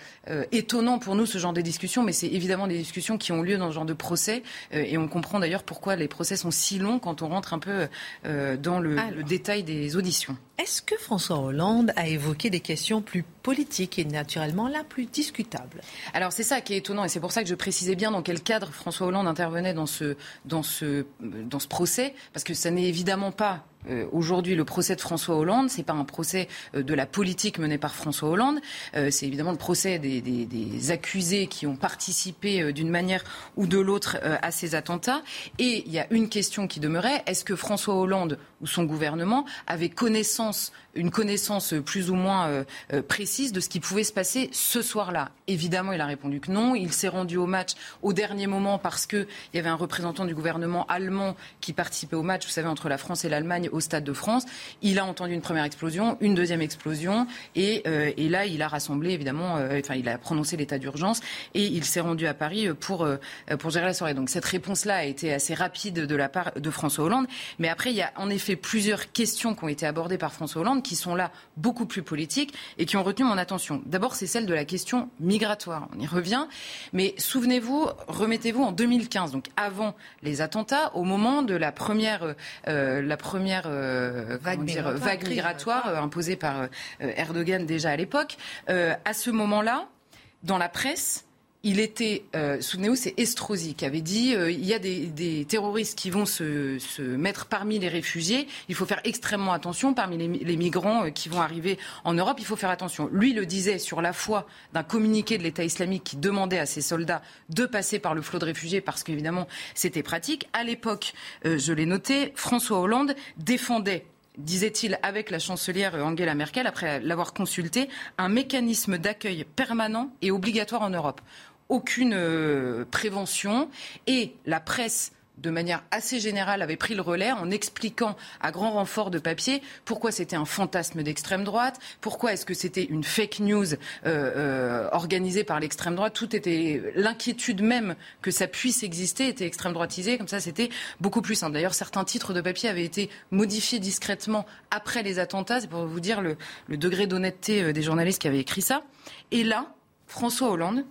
étonnant pour nous ce genre de discussions, mais c'est évidemment des discussions qui ont lieu dans ce genre de procès, et on comprend d'ailleurs pourquoi les procès sont si longs quand on rentre un peu euh, dans le, détail des auditions. Est-ce que François Hollande a évoqué des questions plus politiques et naturellement la plus discutables Alors c'est ça qui est étonnant et c'est pour ça que je précisais bien dans quel cadre François Hollande intervenait dans ce, dans ce, dans ce procès, parce que ça n'est évidemment pas euh, aujourd'hui le procès de François Hollande, c'est pas un procès euh, de la politique menée par François Hollande, euh, c'est évidemment le procès des, des, des, accusés qui ont participé d'une manière ou de l'autre à ces attentats. Et il y a une question qui demeurait est-ce que François Hollande ou son gouvernement avait connaissance une connaissance plus ou moins euh, euh, de ce qui pouvait se passer ce soir-là. Évidemment, il a répondu que non. Il s'est rendu au match au dernier moment parce qu'il y avait un représentant du gouvernement allemand qui participait au match, vous savez, entre la France et l'Allemagne au Stade de France. Il a entendu une première explosion, une deuxième explosion, et, euh, et là, il a rassemblé, évidemment, enfin, il a prononcé l'état d'urgence, et il s'est rendu à Paris pour, pour gérer la soirée. Donc cette réponse-là a été assez rapide de la part de François Hollande. Mais après, il y a en effet plusieurs questions qui ont été abordées par François Hollande qui sont là beaucoup plus politiques et qui ont retenu mon attention. D'abord, c'est celle de la question migratoire. On y revient. Mais souvenez-vous, remettez-vous en 2015, donc avant les attentats, au moment de la première, euh, la première euh, vague, migratoire, vague migratoire euh, imposée par Erdogan déjà à l'époque. à ce moment-là, dans la presse, il était, euh, souvenez-vous, c'est Estrosi qui avait dit euh, il y a des, terroristes qui vont se, mettre parmi les réfugiés. Il faut faire extrêmement attention parmi les, migrants euh, qui vont arriver en Europe. Il faut faire attention. Lui le disait sur la foi d'un communiqué de l'État islamique qui demandait à ses soldats de passer par le flot de réfugiés parce qu'évidemment c'était pratique. À l'époque, je l'ai noté, François Hollande défendait disait-il avec la chancelière Angela Merkel, après l'avoir consulté, un mécanisme d'accueil permanent et obligatoire en Europe aucune euh, prévention et la presse de manière assez générale, avait pris le relais en expliquant à grand renfort de papier pourquoi c'était un fantasme d'extrême droite, pourquoi est-ce que c'était une fake news euh, euh, organisée par l'extrême droite. Tout était l'inquiétude même que ça puisse exister était extrême droitisée. Comme ça, c'était beaucoup plus simple. D'ailleurs, certains titres de papier avaient été modifiés discrètement après les attentats. C'est pour vous dire le degré d'honnêteté des journalistes qui avaient écrit ça. Et là, François Hollande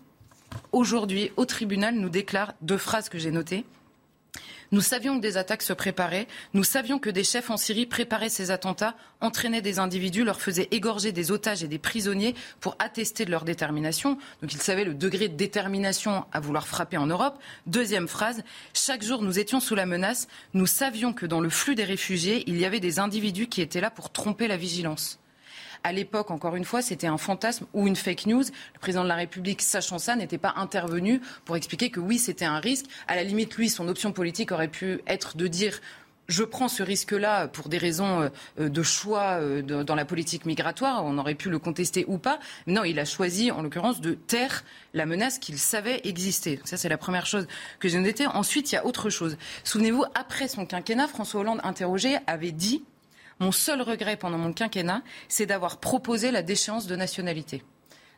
aujourd'hui, au tribunal, nous déclare deux phrases que j'ai notées. Nous savions que des attaques se préparaient. Nous savions que des chefs en Syrie préparaient ces attentats, entraînaient des individus, leur faisaient égorger des otages et des prisonniers pour attester de leur détermination. Donc ils savaient le degré de détermination à vouloir frapper en Europe. Deuxième phrase. Chaque jour, nous étions sous la menace. Nous savions que dans le flux des réfugiés, il y avait des individus qui étaient là pour tromper la vigilance. À l'époque, encore une fois, c'était un fantasme ou une fake news. Le président de la République, sachant ça, n'était pas intervenu pour expliquer que oui, c'était un risque. À la limite, lui, son option politique aurait pu être de dire je prends ce risque-là pour des raisons euh, de choix euh, dans la politique migratoire. On aurait pu le contester ou pas. Non, il a choisi, en l'occurrence, de taire la menace qu'il savait exister. ça, c'est la première chose que j'ai notée. Ensuite, il y a autre chose. Souvenez-vous, après son quinquennat, François Hollande, interrogé, avait dit mon seul regret pendant mon quinquennat, c'est d'avoir proposé la déchéance de nationalité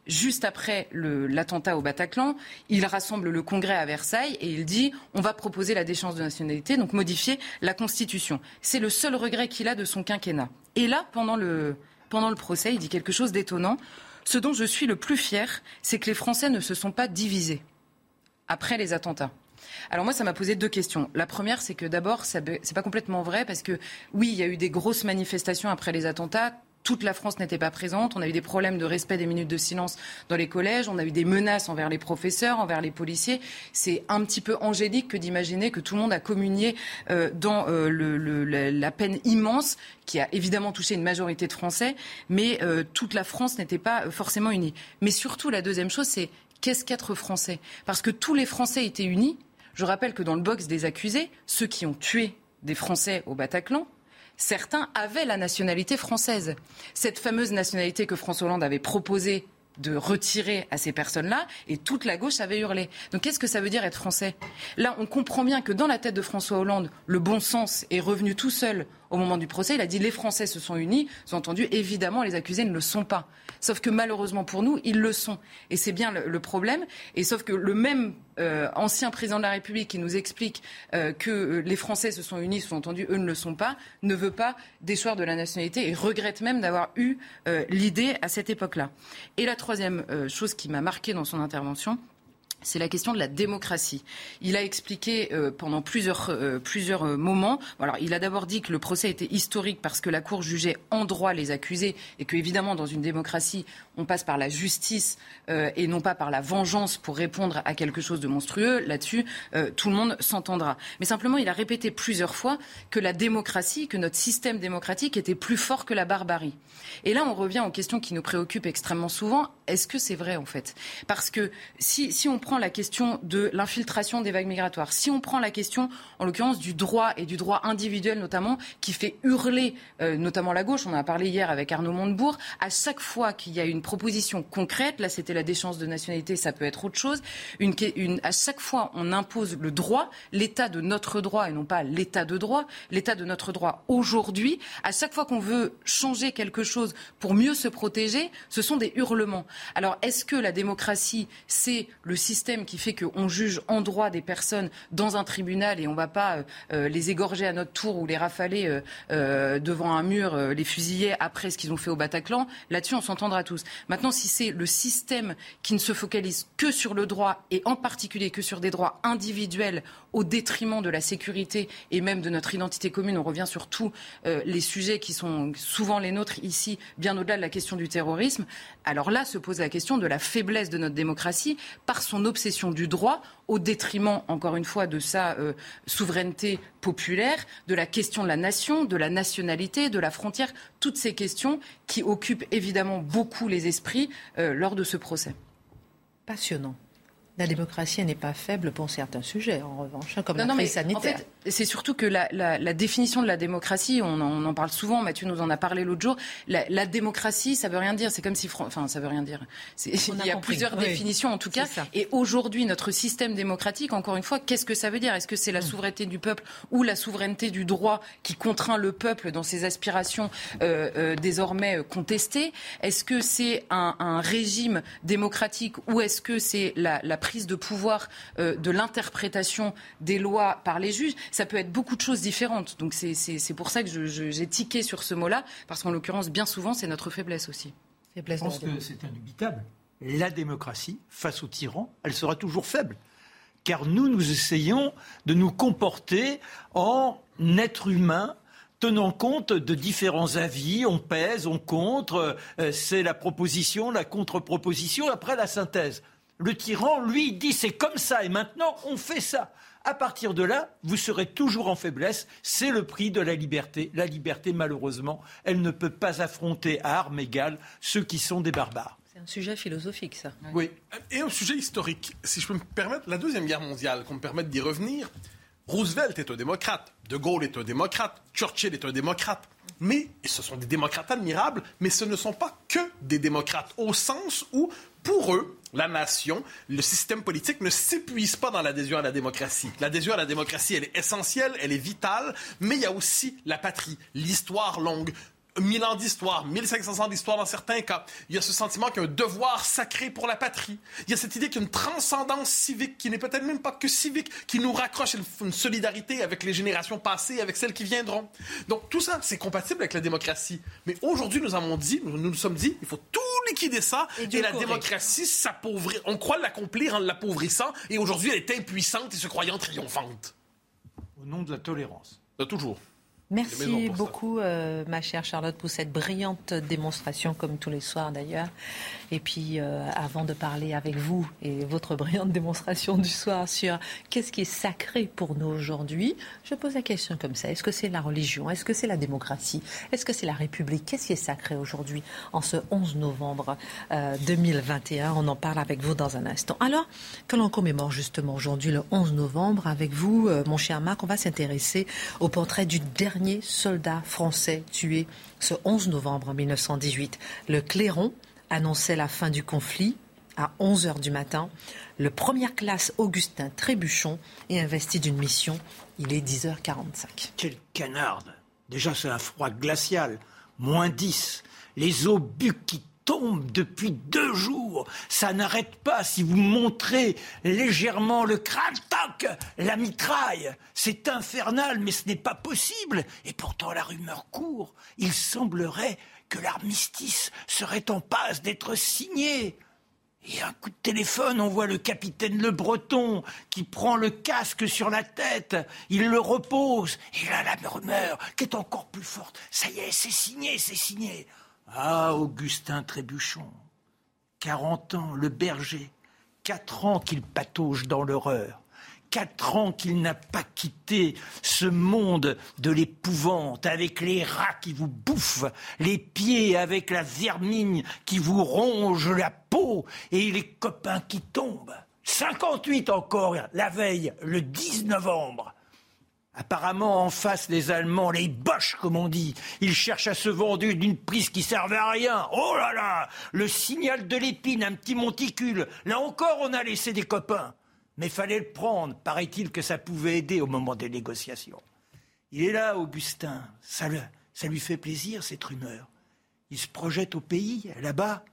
juste après l'attentat au Bataclan, il rassemble le Congrès à Versailles et il dit on va proposer la déchéance de nationalité, donc modifier la Constitution. C'est le seul regret qu'il a de son quinquennat. Et là, pendant le, pendant le procès, il dit quelque chose d'étonnant. Ce dont je suis le plus fier, c'est que les Français ne se sont pas divisés après les attentats. Alors moi, ça m'a posé deux questions. La première, c'est que d'abord, ce n'est pas complètement vrai parce que oui, il y a eu des grosses manifestations après les attentats toute la France n'était pas présente. On a eu des problèmes de respect des minutes de silence dans les collèges. On a eu des menaces envers les professeurs, envers les policiers. C'est un petit peu angélique que d'imaginer que tout le monde a communié euh, dans euh, la peine immense qui a évidemment touché une majorité de Français, mais euh, toute la France n'était pas forcément unie. Mais surtout, la deuxième chose, c'est qu'est-ce qu'être Français? Parce que tous les Français étaient unis je rappelle que dans le box des accusés, ceux qui ont tué des Français au Bataclan, certains avaient la nationalité française. Cette fameuse nationalité que François Hollande avait proposée de retirer à ces personnes-là, et toute la gauche avait hurlé. Donc qu'est-ce que ça veut dire être français? Là, on comprend bien que dans la tête de François Hollande, le bon sens est revenu tout seul au moment du procès. Il a dit les Français se sont unis. Vous entendu, évidemment, les accusés ne le sont pas. Sauf que malheureusement pour nous, ils le sont. Et c'est bien le, problème. Et sauf que le même euh, ancien président de la République qui nous explique euh, que euh, les Français se sont unis, sous-entendu, eux ne le sont pas, ne veut pas déchoir de la nationalité et regrette même d'avoir eu l'idée à cette époque-là. Et la troisième chose qui m'a marqué dans son intervention, c'est la question de la démocratie. Il a expliqué euh, pendant plusieurs, euh, plusieurs euh, moments. Alors, il a d'abord dit que le procès était historique parce que la Cour jugeait en droit les accusés et que, évidemment, dans une démocratie, on passe par la justice et non pas par la vengeance pour répondre à quelque chose de monstrueux. Là-dessus, tout le monde s'entendra. Mais simplement, il a répété plusieurs fois que la démocratie, que notre système démocratique était plus fort que la barbarie. Et là, on revient aux questions qui nous préoccupent extrêmement souvent. Est-ce que c'est vrai, en fait? Parce que si, si on prend la question de l'infiltration des vagues migratoires, si on prend la question, en l'occurrence, du droit et du droit individuel notamment, qui fait hurler euh, notamment la gauche, on en a parlé hier avec Arnaud Montebourg, à chaque fois qu'il y a une proposition concrète, là c'était la déchéance de nationalité, ça peut être autre chose, à chaque fois on impose le droit, l'état de notre droit et non pas l'état de droit, l'état de notre droit aujourd'hui, à chaque fois qu'on veut changer quelque chose pour mieux se protéger, ce sont des hurlements. Alors est-ce que la démocratie, c'est le système qui fait qu'on juge en droit des personnes dans un tribunal et on ne va pas euh, euh, les égorger à notre tour ou les rafaler euh, devant un mur, les fusiller après ce qu'ils ont fait au Bataclan, là-dessus on s'entendra tous. Maintenant, si c'est le système qui ne se focalise que sur le droit et en particulier que sur des droits individuels au détriment de la sécurité et même de notre identité commune, on revient sur tous les sujets qui sont souvent les nôtres ici, bien au-delà de la question du terrorisme, alors là se pose la question de la faiblesse de notre démocratie par son son obsession du droit au détriment, encore une fois, de sa euh, souveraineté populaire, de la question de la nation, de la nationalité, de la frontière, toutes ces questions qui occupent évidemment beaucoup les esprits euh, lors de ce procès. Passionnant. La démocratie n'est pas faible pour certains sujets, en revanche, hein, comme la crise sanitaire. En fait, c'est surtout que la, la, la, définition de la démocratie, on en, on en, parle souvent, Mathieu nous en a parlé l'autre jour, la, la, démocratie, ça veut rien dire. C'est comme si... Enfin, ça veut rien dire. Il y a compris. plusieurs oui. définitions, en tout cas. Et aujourd'hui, notre système démocratique, encore une fois, qu'est-ce que ça veut dire? Est-ce que c'est la souveraineté du peuple ou la souveraineté du droit qui contraint le peuple dans ses aspirations euh, euh, désormais contestées? Est-ce que c'est un, un, régime démocratique ou est-ce que c'est la, la prise de pouvoir euh, de l'interprétation des lois par les juges, ça peut être beaucoup de choses différentes. Donc c'est pour ça que j'ai tiqué sur ce mot-là, parce qu'en l'occurrence, bien souvent, c'est notre faiblesse aussi. Faiblesse Je pense que c'est indubitable. La démocratie, face aux tyrans, elle sera toujours faible. Car nous, nous essayons de nous comporter en être humain tenant compte de différents avis, on pèse, on contre, euh, c'est la proposition, la contre-proposition, après la synthèse. Le tyran, lui, dit c'est comme ça et maintenant on fait ça. À partir de là, vous serez toujours en faiblesse. C'est le prix de la liberté. La liberté, malheureusement, elle ne peut pas affronter à armes égales ceux qui sont des barbares. C'est un sujet philosophique, ça. Oui, et un sujet historique. Si je peux me permettre, la Deuxième Guerre mondiale, qu'on me permette d'y revenir, Roosevelt est un démocrate, De Gaulle est un démocrate, Churchill est un démocrate. Mais ce sont des démocrates admirables, mais ce ne sont pas que des démocrates, au sens où, pour eux, la nation, le système politique ne s'épuise pas dans l'adhésion à la démocratie. L'adhésion à la démocratie, elle est essentielle, elle est vitale, mais il y a aussi la patrie, l'histoire longue, 1000 ans d'histoire, 1500 ans d'histoire dans certains cas. Il y a ce sentiment qu'il y a un devoir sacré pour la patrie. Il y a cette idée qu'il y a une transcendance civique qui n'est peut-être même pas que civique, qui nous raccroche une solidarité avec les générations passées, avec celles qui viendront. Donc tout ça, c'est compatible avec la démocratie. Mais aujourd'hui, nous avons dit, nous nous sommes dit, il faut tout liquider ça et, et la correct. démocratie s'appauvrit. On croit l'accomplir en l'appauvrissant et aujourd'hui, elle est impuissante et se croyant triomphante. Au nom de la tolérance. De toujours. Merci beaucoup, euh, ma chère Charlotte, pour cette brillante démonstration, comme tous les soirs d'ailleurs. Et puis, euh, avant de parler avec vous et votre brillante démonstration du soir sur qu'est-ce qui est sacré pour nous aujourd'hui, je pose la question comme ça. Est-ce que c'est la religion? Est-ce que c'est la démocratie? Est-ce que c'est la République? Qu'est-ce qui est sacré aujourd'hui, en ce 11 novembre euh, 2021 On en parle avec vous dans un instant. Alors, que l'on commémore justement aujourd'hui, le 11 novembre, avec vous, euh, mon cher Marc, on va s'intéresser au portrait du dernier soldat français tué ce 11 novembre 1918. Le Clairon annonçait la fin du conflit à 11 heures du matin. Le première classe Augustin Trébuchon est investi d'une mission. Il est 10h45. Quel canarde Déjà, c'est un froid glacial. Moins 10. Les obus qui tombe depuis deux jours. Ça n'arrête pas si vous montrez légèrement le crack-tac, la mitraille. C'est infernal, mais ce n'est pas possible. Et pourtant, la rumeur court. Il semblerait l'armistice serait en passe d'être signé. Et un coup de téléphone, on voit le capitaine Le Breton qui prend le casque sur la tête, il le repose, et là la rumeur qui est encore plus forte. Ça y est, c'est signé, c'est signé. Ah, Augustin Trébuchon, 40 ans, le berger, 4 ans qu'il patauge dans l'horreur, 4 ans qu'il n'a pas quitté ce monde de l'épouvante, avec les rats qui vous bouffent, les pieds avec la vermine qui vous ronge la peau, et les copains qui tombent. 58 encore, la veille, le 10 novembre. Apparemment, en face, les Allemands, les boches, comme on dit, ils cherchent à se vendre d'une prise qui servait à rien. Oh là là Le signal de l'épine, un petit monticule. Là encore, on a laissé des copains. Mais fallait le prendre. Paraît-il que ça pouvait aider au moment des négociations. Il est là, Augustin. Ça, le, ça lui fait plaisir, cette rumeur. Il se projette au pays, là-bas,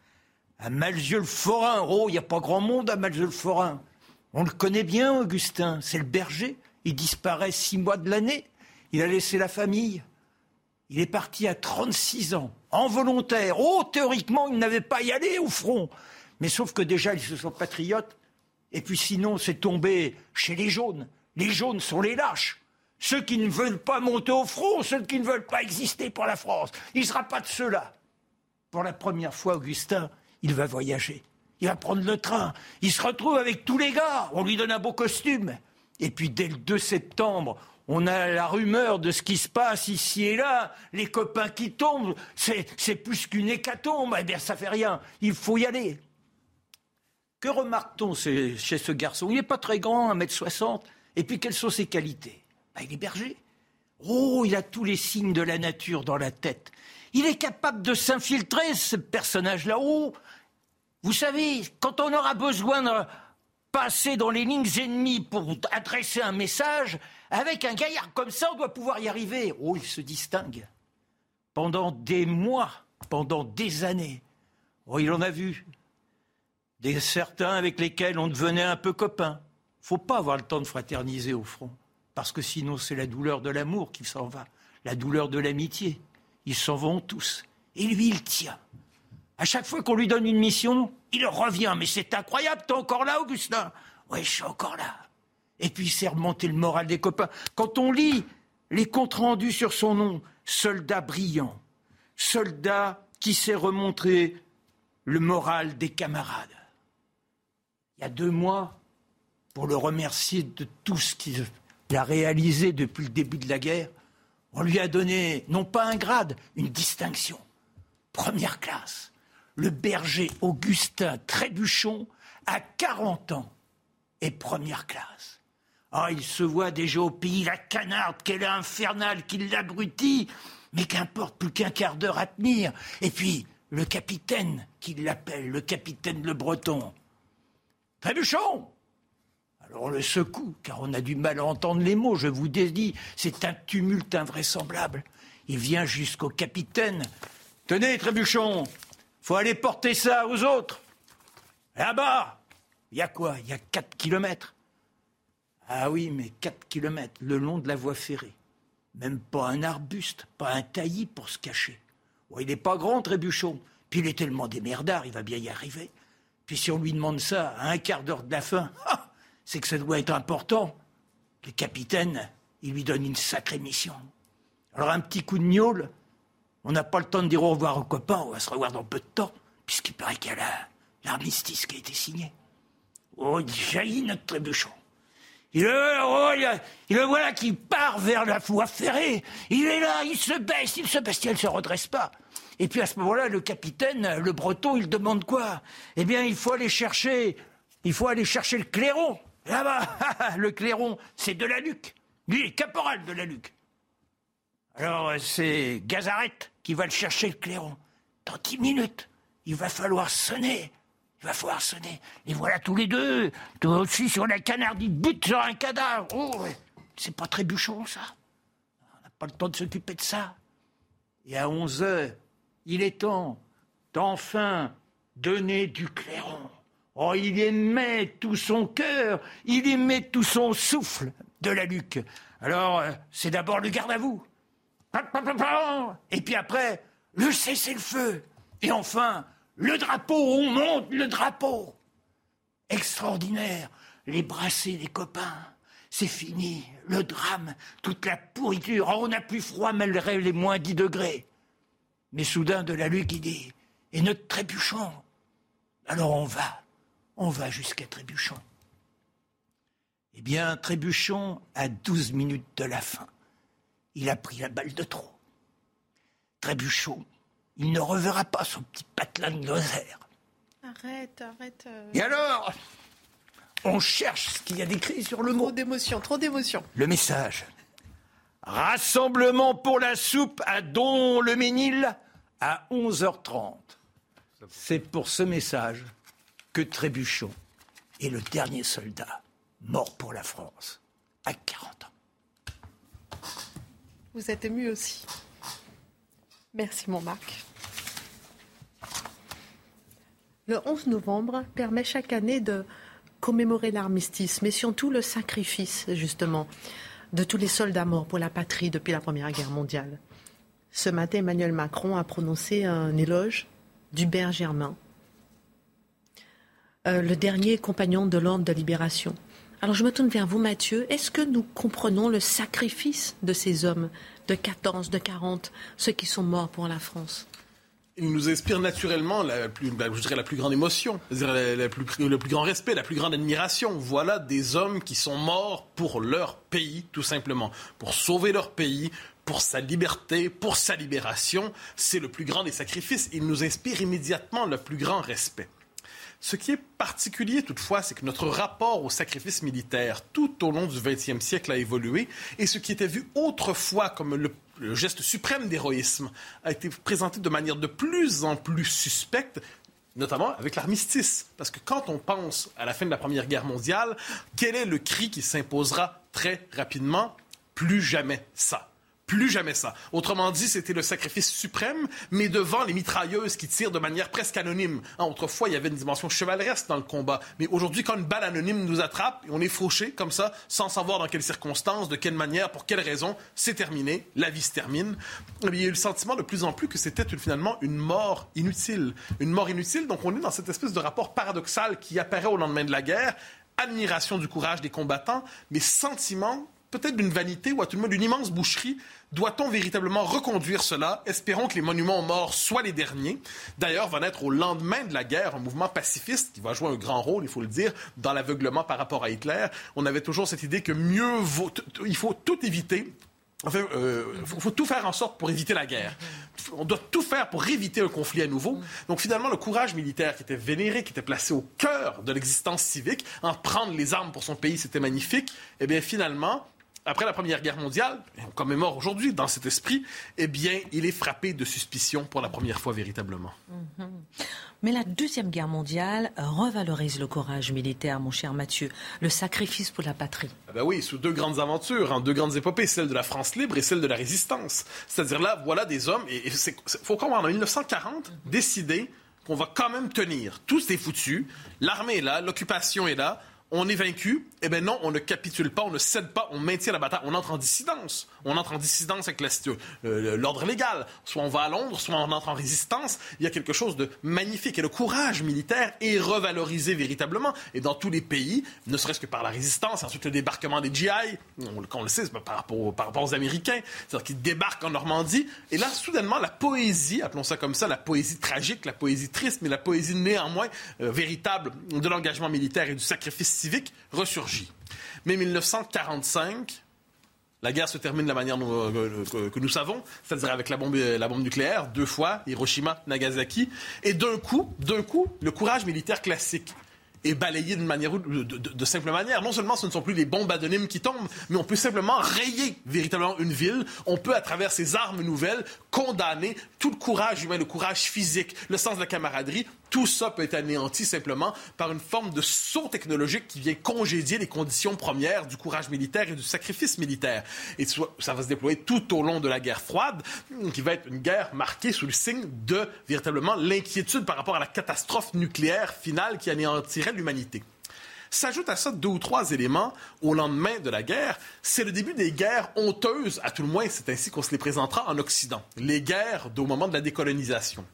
à Malzieu-le-Forain. Oh, il n'y a pas grand monde à Malzieu-le-Forain. On le connaît bien, Augustin. C'est le berger. Il disparaît six mois de l'année. Il a laissé la famille. Il est parti à 36 ans, en volontaire. Oh, théoriquement, il n'avait pas y aller au front. Mais sauf que déjà, ils se sont patriotes. Et puis sinon, c'est tombé chez les jaunes. Les jaunes sont les lâches. Ceux qui ne veulent pas monter au front, ceux qui ne veulent pas exister pour la France. Il ne sera pas de ceux-là. Pour la première fois, Augustin, il va voyager. il va prendre le train, il se retrouve avec tous les gars, on lui donne un beau costume. Et puis dès le 2 septembre, on a la rumeur de ce qui se passe ici et là, les copains qui tombent, c'est plus qu'une hécatombe, eh bien ça fait rien, il faut y aller. Que remarque-t-on chez ce garçon? Il n'est pas très grand, 1m60, et puis quelles sont ses qualités? Bah, Il est berger. Oh, il a tous les signes de la nature dans la tête. Il est capable de s'infiltrer, ce personnage-là. Oh, vous savez, quand on aura besoin de passer dans les lignes ennemies pour adresser un message, avec un gaillard comme ça, on doit pouvoir y arriver. Oh, il se distingue. Pendant des mois, pendant des années. Oh, il en a vu. Des certains avec lesquels on devenait un peu copain. Faut pas avoir le temps de fraterniser au front. Parce que sinon, c'est la douleur de l'amour qui s'en va. La douleur de l'amitié. Ils s'en vont tous. Et lui, il tient. À chaque fois qu'on lui donne une mission, il revient. Mais c'est incroyable, t'es encore là, Augustin Oui, je suis encore là. Et puis, c'est remonter le moral des copains. Quand on lit les comptes rendus sur son nom, soldat brillant, soldat qui sait remontrer le moral des camarades. Il y a deux mois, pour le remercier de tout ce qu'il a réalisé depuis le début de la guerre, on lui a donné, non pas un grade, une distinction. Première classe le berger Augustin Trébuchon a 40 ans et première classe. Ah, il se voit déjà au pays la canarde, qu'elle est infernale, qui l'abrutit, mais qu'importe, plus qu'un quart d'heure à tenir. Et puis, le capitaine, qui l'appelle, le capitaine Le Breton. Trébuchon Alors on le secoue, car on a du mal à entendre les mots, je vous dis, c'est un tumulte invraisemblable. Il vient jusqu'au capitaine. Tenez, Trébuchon, faut aller porter ça aux autres. Là-bas, il y a quoi? Il y a 4 kilomètres. Ah oui, mais 4 kilomètres le long de la voie ferrée. Même pas un arbuste, pas un taillis pour se cacher. il n'est pas grand, Trébuchon. Puis il est tellement démerdard, il va bien y arriver. Puis si on lui demande ça à un quart d'heure de la fin, ah, c'est que ça doit être important. Le capitaine, il lui donne une sacrée mission. Alors un petit coup de gnôle, on n'a pas le temps de dire au revoir aux copains, on va se revoir dans peu de temps, puisqu'il paraît qu'il y a l'armistice qui a été signé. Oh, il jaillit notre trébuchon. Il le, oh, il, le voilà qui part vers la voie ferrée. Il est là, il se baisse, il se baisse, il ne se redresse pas. Et puis à ce moment-là, le capitaine, le breton, il demande quoi? Eh bien, il faut aller chercher, il faut aller chercher le clairon. Là-bas, le clairon, c'est de la Luc. Lui, est caporal de la Luc. Alors, euh, c'est Gazaret qui va le chercher, le clairon. Dans dix minutes, il va falloir sonner. Il va falloir sonner. Et voilà tous les deux, toi aussi sur la canardie, but sur un cadavre. Oh, c'est pas très bûchon, ça. On n'a pas le temps de s'occuper de ça. Et à onze heures, il est temps d'enfin donner du clairon. Oh, il aimait tout son cœur, il aimait tout son souffle de la Luc. Alors, euh, c'est d'abord le garde à vous. Et puis après, le cessez-le-feu. Et enfin, le drapeau, on monte le drapeau. Extraordinaire. Les brassées des copains. C'est fini. Le drame, toute la pourriture. Oh, on a plus froid malgré les moins 10 degrés. Mais soudain, de la lue qui dit Et notre trébuchon Alors on va. On va jusqu'à Trébuchon. Eh bien, Trébuchon, à 12 minutes de la fin, il a pris la balle de trop. Trébuchon, il ne reverra pas son petit patelin de Lozère. Arrête, arrête. Euh. Et alors On cherche ce qu'il y a d'écrit sur le mot. Trop d'émotion, trop d'émotion. Le message. Rassemblement pour la soupe à Don le Ménil à 11h30. C'est pour ce message que Trébuchon est le dernier soldat mort pour la France à 40 ans. Vous êtes ému aussi. Merci, mon Marc. Le 11 novembre permet chaque année de commémorer l'armistice, mais surtout le sacrifice, justement, de tous les soldats morts pour la patrie depuis la Première Guerre mondiale. Ce matin, Emmanuel Macron a prononcé un éloge d'Hubert Germain, euh, le dernier compagnon de l'ordre de libération. Alors je me tourne vers vous, Mathieu. Est-ce que nous comprenons le sacrifice de ces hommes de 14, de 40, ceux qui sont morts pour la France? Il nous inspire naturellement la plus, je dirais la plus grande émotion, la, plus, le plus grand respect, la plus grande admiration. Voilà des hommes qui sont morts pour leur pays, tout simplement, pour sauver leur pays, pour sa liberté, pour sa libération. C'est le plus grand des sacrifices. Il nous inspire immédiatement le plus grand respect. Ce qui est particulier toutefois, c'est que notre rapport au sacrifice militaire tout au long du XXe siècle a évolué et ce qui était vu autrefois comme le, geste suprême d'héroïsme a été présenté de manière de plus en plus suspecte notamment avec l'armistice. Parce que quand on pense à la fin de la Première Guerre mondiale, quel est le cri qui s'imposera très rapidement? Plus jamais ça. Plus jamais ça. Autrement dit, c'était le sacrifice suprême, mais devant les mitrailleuses qui tirent de manière presque anonyme. Hein, autrefois, il y avait une dimension chevaleresque dans le combat. Mais aujourd'hui, quand une balle anonyme nous attrape, on est fauché comme ça, sans savoir dans quelles circonstances, de quelle manière, pour quelle raison, c'est terminé, la vie se termine. Eh il y a eu le sentiment de plus en plus que c'était finalement une mort inutile. Une mort inutile, donc on est dans cette espèce de rapport paradoxal qui apparaît au lendemain de la guerre admiration du courage des combattants, mais sentiment peut-être d'une vanité ou à tout le monde d'une immense boucherie. Doit-on véritablement reconduire cela? Espérons que les monuments aux morts soient les derniers. D'ailleurs, va naître au lendemain de la guerre un mouvement pacifiste qui va jouer un grand rôle, il faut le dire, dans l'aveuglement par rapport à Hitler. On avait toujours cette idée que mieux vaut, il faut tout éviter Enfin, il euh, faut, tout faire en sorte pour éviter la guerre. On doit tout faire pour éviter un conflit à nouveau. Donc finalement, le courage militaire qui était vénéré, qui était placé au cœur de l'existence civique, en prendre les armes pour son pays, c'était magnifique. Eh bien finalement, après la Première Guerre mondiale, et on commémore aujourd'hui dans cet esprit, eh bien, il est frappé de suspicion pour la première fois véritablement. Mhm. Mais la Deuxième Guerre mondiale revalorise le courage militaire, mon cher Mathieu, le sacrifice pour la patrie. Ah ben oui, sous deux grandes aventures, hein, deux grandes épopées, celle de la France libre et celle de la résistance. C'est-à-dire là, voilà des hommes, et il faut comprendre, en 1940, décider qu'on va quand même tenir. Tout est foutu, l'armée est là, l'occupation est là, on est vaincu, eh bien non, on ne capitule pas, on ne cède pas, on maintient la bataille, on entre en dissidence. On entre en dissidence avec l'ordre légal. Soit on va à Londres, soit on entre en résistance. Il y a quelque chose de magnifique. Et le courage militaire est revalorisé véritablement. Et dans tous les pays, ne serait-ce que par la résistance, ensuite le débarquement des GI, on, le sait, par rapport, par rapport aux Américains, c'est-à-dire qu'ils débarquent en Normandie. Et là, soudainement, la poésie, appelons ça comme ça, la poésie tragique, la poésie triste, mais la poésie néanmoins euh, véritable de l'engagement militaire et du sacrifice civique ressurgit. Mais 1945, la guerre se termine de la manière euh, que, nous savons, c'est-à-dire avec la bombe, la bombe nucléaire, deux fois, Hiroshima, Nagasaki. Et d'un coup, d'un coup, le courage militaire classique est balayé d'une manière de, de, simple manière. Non seulement ce ne sont plus les bombes anonymes qui tombent, mais on peut simplement rayer véritablement une ville. On peut, à travers ces armes nouvelles, condamner tout le courage humain, le courage physique, le sens de la camaraderie, tout ça peut être anéanti simplement par une forme de saut technologique qui vient congédier les conditions premières du courage militaire et du sacrifice militaire. Et ça va se déployer tout au long de la guerre froide, qui va être une guerre marquée sous le signe de véritablement l'inquiétude par rapport à la catastrophe nucléaire finale qui anéantirait l'humanité. S'ajoute à ça deux ou trois éléments au lendemain de la guerre. C'est le début des guerres honteuses, à tout le moins c'est ainsi qu'on se les présentera en Occident. Les guerres au moment de la décolonisation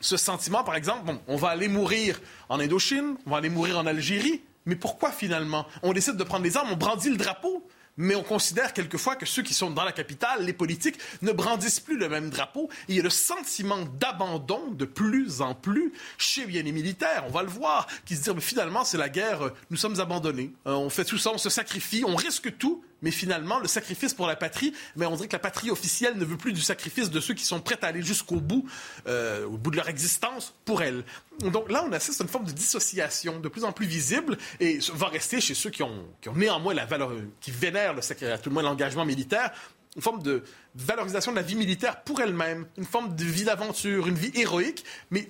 ce sentiment, par exemple, on va aller mourir en Indochine, on va aller mourir en Algérie, mais pourquoi finalement? On décide de prendre les armes, on brandit le drapeau, mais on considère quelquefois que ceux qui sont dans la capitale, les politiques, ne brandissent plus le même drapeau. il y a le sentiment d'abandon de plus en plus chez bien les militaires, on va le voir, qui se disent finalement c'est la guerre, euh, nous sommes abandonnés, euh, on fait tout ça, on se sacrifie, on risque tout, mais finalement, le sacrifice pour la patrie, mais on dirait que la patrie officielle ne veut plus du sacrifice de ceux qui sont prêts à aller jusqu'au bout, euh, au bout de leur existence, pour elle. Donc là, on assiste à une forme de dissociation de plus en plus visible et va rester chez ceux qui ont, qui ont néanmoins la valeur, qui vénèrent le, à tout le moins l'engagement militaire, une forme de valorisation de la vie militaire pour elle-même, une forme de vie d'aventure, une vie héroïque, mais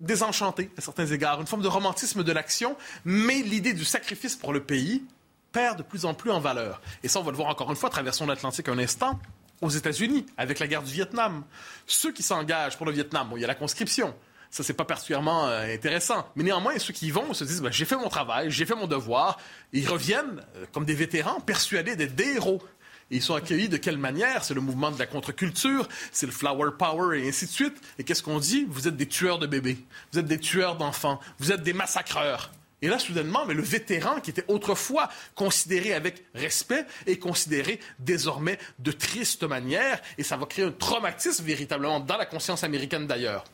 désenchantée à certains égards, une forme de romantisme de l'action, mais l'idée du sacrifice pour le pays perd de plus en plus en valeur. Et ça, on va le voir encore une fois, traversons l'Atlantique un instant, aux États-Unis, avec la guerre du Vietnam. Ceux qui s'engagent pour le Vietnam, bon, il y a la conscription. Ça, c'est pas particulièrement euh, intéressant. Mais néanmoins, ceux qui y vont se disent ben, j'ai fait mon travail, j'ai fait mon devoir. ils reviennent euh, comme des vétérans, persuadés d'être des héros. Et ils sont accueillis de quelle manière? C'est le mouvement de la contre-culture, c'est le flower power et ainsi de suite. Et qu'est-ce qu'on dit? Vous êtes des tueurs de bébés, vous êtes des tueurs d'enfants, vous êtes des massacreurs. Et là, soudainement, mais le vétéran qui était autrefois considéré avec respect est considéré désormais de triste manière. Et ça va créer un traumatisme véritablement dans la conscience américaine d'ailleurs.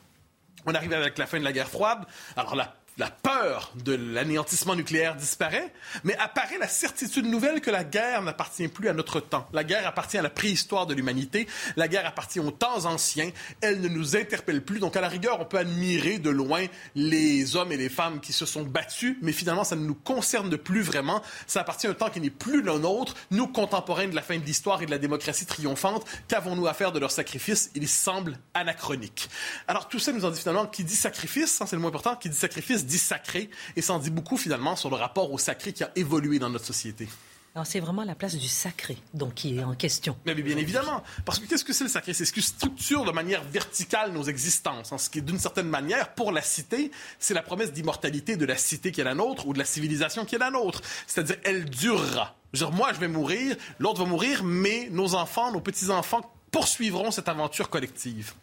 On arrive avec la fin de la guerre froide. Alors la la peur de l'anéantissement nucléaire disparaît, mais apparaît la certitude nouvelle que la guerre n'appartient plus à notre temps. La guerre appartient à la préhistoire de l'humanité, la guerre appartient aux temps anciens, elle ne nous interpelle plus. Donc à la rigueur, on peut admirer de loin les hommes et les femmes qui se sont battus, mais finalement, ça ne nous concerne plus vraiment. Ça appartient à un temps qui n'est plus le nôtre. Nous, contemporains de la fin de l'histoire et de la démocratie triomphante, qu'avons-nous à faire de leur sacrifice? Il semble anachronique. Alors tout ça nous en dit finalement, qui dit sacrifice, hein, c'est le moins important, qui dit sacrifice dit sacré, et ça en dit beaucoup finalement sur le rapport au sacré qui a évolué dans notre société. Alors c'est vraiment la place du sacré donc qui est en question. Mais bien évidemment, parce que qu'est-ce que c'est le sacré? C'est ce qui structure de manière verticale nos existences. En ce qui est d'une certaine manière pour la cité, c'est la promesse d'immortalité de la cité qui est la nôtre ou de la civilisation qui est la nôtre. C'est-à-dire elle durera. Genre, moi je vais mourir, l'autre va mourir, mais nos enfants, nos petits enfants poursuivront cette aventure collective.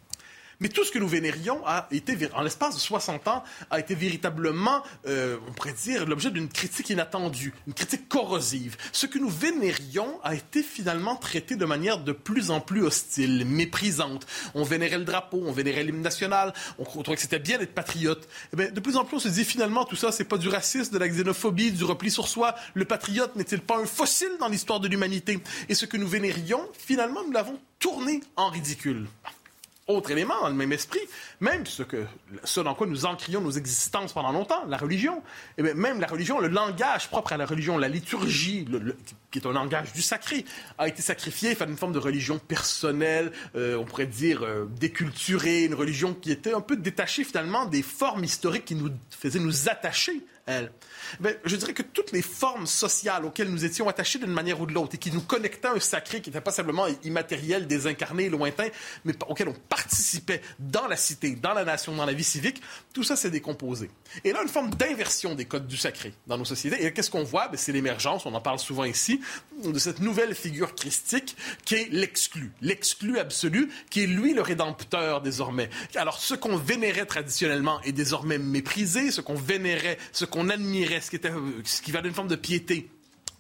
Mais tout ce que nous vénérions a été, en l'espace de 60 ans, a été véritablement, euh, on pourrait dire, l'objet d'une critique inattendue, une critique corrosive. Ce que nous vénérions a été finalement traité de manière de plus en plus hostile, méprisante. On vénérait le drapeau, on vénérait l'hymne national, on, trouvait que c'était bien d'être patriote. Eh bien, de plus en plus, on se dit finalement, tout ça, c'est pas du racisme, de la xénophobie, du repli sur soi. Le patriote n'est-il pas un fossile dans l'histoire de l'humanité? Et ce que nous vénérions, finalement, nous l'avons tourné en ridicule autre élément dans le même esprit, même ce, que, ce dans quoi nous encrions nos existences pendant longtemps, la religion, et eh même la religion, le langage propre à la religion, la liturgie, qui est un langage du sacré, a été sacrifié faire une forme de religion personnelle, euh, on pourrait dire euh, déculturée, une religion qui était un peu détachée finalement des formes historiques qui nous faisaient nous attacher Ben, je dirais que toutes les formes sociales auxquelles nous étions attachés d'une manière ou de l'autre et qui nous connectaient à un sacré qui n'était pas simplement immatériel, désincarné, lointain, mais auquel on participait dans la cité, dans la nation, dans la vie civique, tout ça s'est décomposé. Et là, une forme d'inversion des codes du sacré dans nos sociétés. Et qu'est-ce qu'on voit? Ben, c'est l'émergence, on en parle souvent ici, de cette nouvelle figure christique qui est l'exclu, l'exclu absolu, qui est lui le rédempteur désormais. Alors, ce qu'on vénérait traditionnellement est désormais méprisé, ce qu'on vénérait, ce qu'on on admirait, ce qui, était, ce qui valait une forme de piété.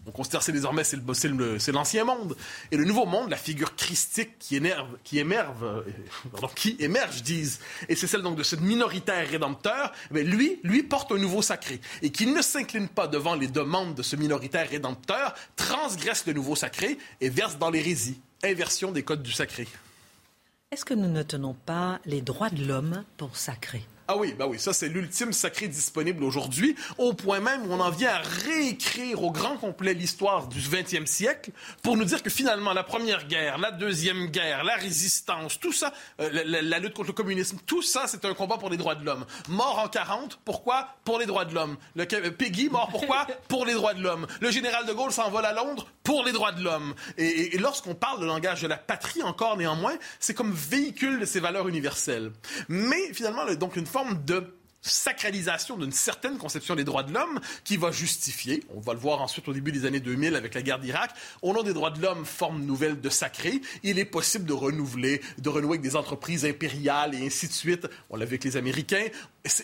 On considère que désormais c'est l'ancien monde. Et le nouveau monde, la figure christique qui énerve, qui émerve, euh, qui émerge, disent, et c'est celle donc de ce minoritaire rédempteur, mais lui, lui porte un nouveau sacré. Et qui ne s'incline pas devant les demandes de ce minoritaire rédempteur, transgresse le nouveau sacré et verse dans l'hérésie. Inversion des codes du sacré. Est-ce que nous ne tenons pas les droits de l'homme pour sacrés? Ah oui, bah oui, ça c'est l'ultime sacré disponible aujourd'hui, au point même où on en vient à réécrire au grand complet l'histoire du 20e siècle pour nous dire que finalement la première guerre, la deuxième guerre, la résistance, tout ça, euh, la, lutte contre le communisme, tout ça c'est un combat pour les droits de l'homme. Mort en 40, pourquoi Pour les droits de l'homme? Le Peggy mort pourquoi Pour les droits de l'homme? Le général de Gaulle s'envole à Londres pour les droits de l'homme. Et, et lorsqu'on parle de langage de la patrie encore néanmoins, c'est comme véhicule de ces valeurs universelles. Mais finalement, donc une forme de sacralisation d'une certaine conception des droits de l'homme qui va justifier, on va le voir ensuite au début des années 2000 avec la guerre d'Irak, au nom des droits de l'homme, forme nouvelle de sacré, il est possible de renouveler, de renouer avec des entreprises impériales et ainsi de suite. On l'a vu avec les Américains.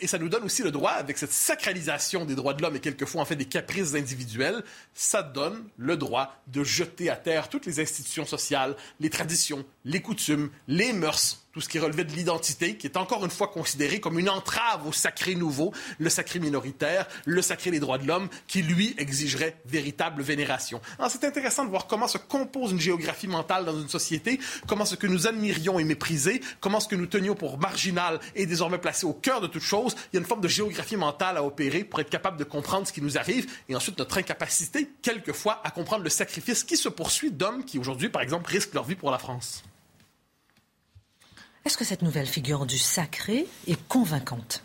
Et ça nous donne aussi le droit, avec cette sacralisation des droits de l'homme et quelquefois en fait des caprices individuels, ça donne le droit de jeter à terre toutes les institutions sociales, les traditions, les coutumes, les mœurs, tout ce qui relevait de l'identité, qui est encore une fois considéré comme une entrave au sacré nouveau, le sacré minoritaire, le sacré des droits de l'homme, qui lui exigerait véritable vénération. C'est intéressant de voir comment se compose une géographie mentale dans une société, comment ce que nous admirions est méprisé, comment ce que nous tenions pour marginal est désormais placé au cœur de toute chose. Il y a une forme de géographie mentale à opérer pour être capable de comprendre ce qui nous arrive et ensuite notre incapacité, quelquefois, à comprendre le sacrifice qui se poursuit d'hommes qui, aujourd'hui, par exemple, risquent leur vie pour la France. Est-ce que cette nouvelle figure du sacré est convaincante?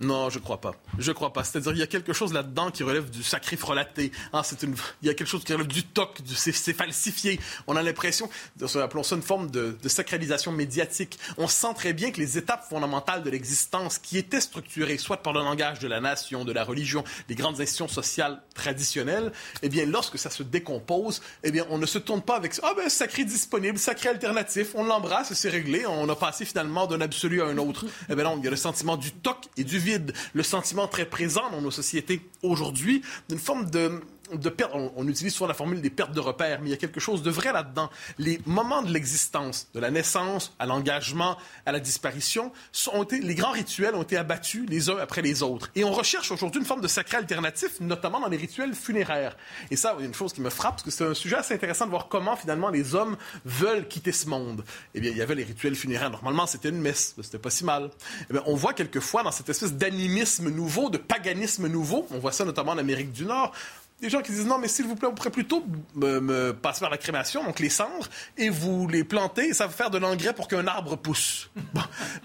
Non, je crois pas. Je crois pas. C'est-à-dire, il y a quelque chose là-dedans qui relève du sacré frelaté. Ah, c'est une... Il y a quelque chose qui relève du toc, du... c'est falsifié. On a l'impression, appelons ça une forme de... de, sacralisation médiatique. On sent très bien que les étapes fondamentales de l'existence qui étaient structurées, soit par le langage de la nation, de la religion, des grandes institutions sociales traditionnelles, eh bien, lorsque ça se décompose, eh bien, on ne se tourne pas avec ah ben sacré disponible, sacré alternatif, on l'embrasse c'est réglé. On a passé finalement d'un absolu à un autre. Eh bien non, il y a le sentiment du toc et du vide, le sentiment très présent dans nos sociétés aujourd'hui d'une forme de perte, on, utilise souvent la formule des pertes de repères, mais il y a quelque chose de vrai là-dedans. Les moments de l'existence, de la naissance à l'engagement, à la disparition, ont été, les grands rituels ont été abattus les uns après les autres. Et on recherche aujourd'hui une forme de sacré alternatif, notamment dans les rituels funéraires. Et ça, il y a une chose qui me frappe, parce que c'est un sujet assez intéressant de voir comment finalement les hommes veulent quitter ce monde. Eh bien, il y avait les rituels funéraires. Normalement, c'était une messe, c'était pas si mal. Eh bien, on voit quelquefois dans cette espèce d'animisme nouveau, de paganisme nouveau, on voit ça notamment en Amérique du Nord, des gens qui disent non, mais s'il vous plaît, on pourrait plutôt me, passer par la crémation, donc les cendres, et vous les planter, et ça va faire de l'engrais pour qu'un arbre pousse.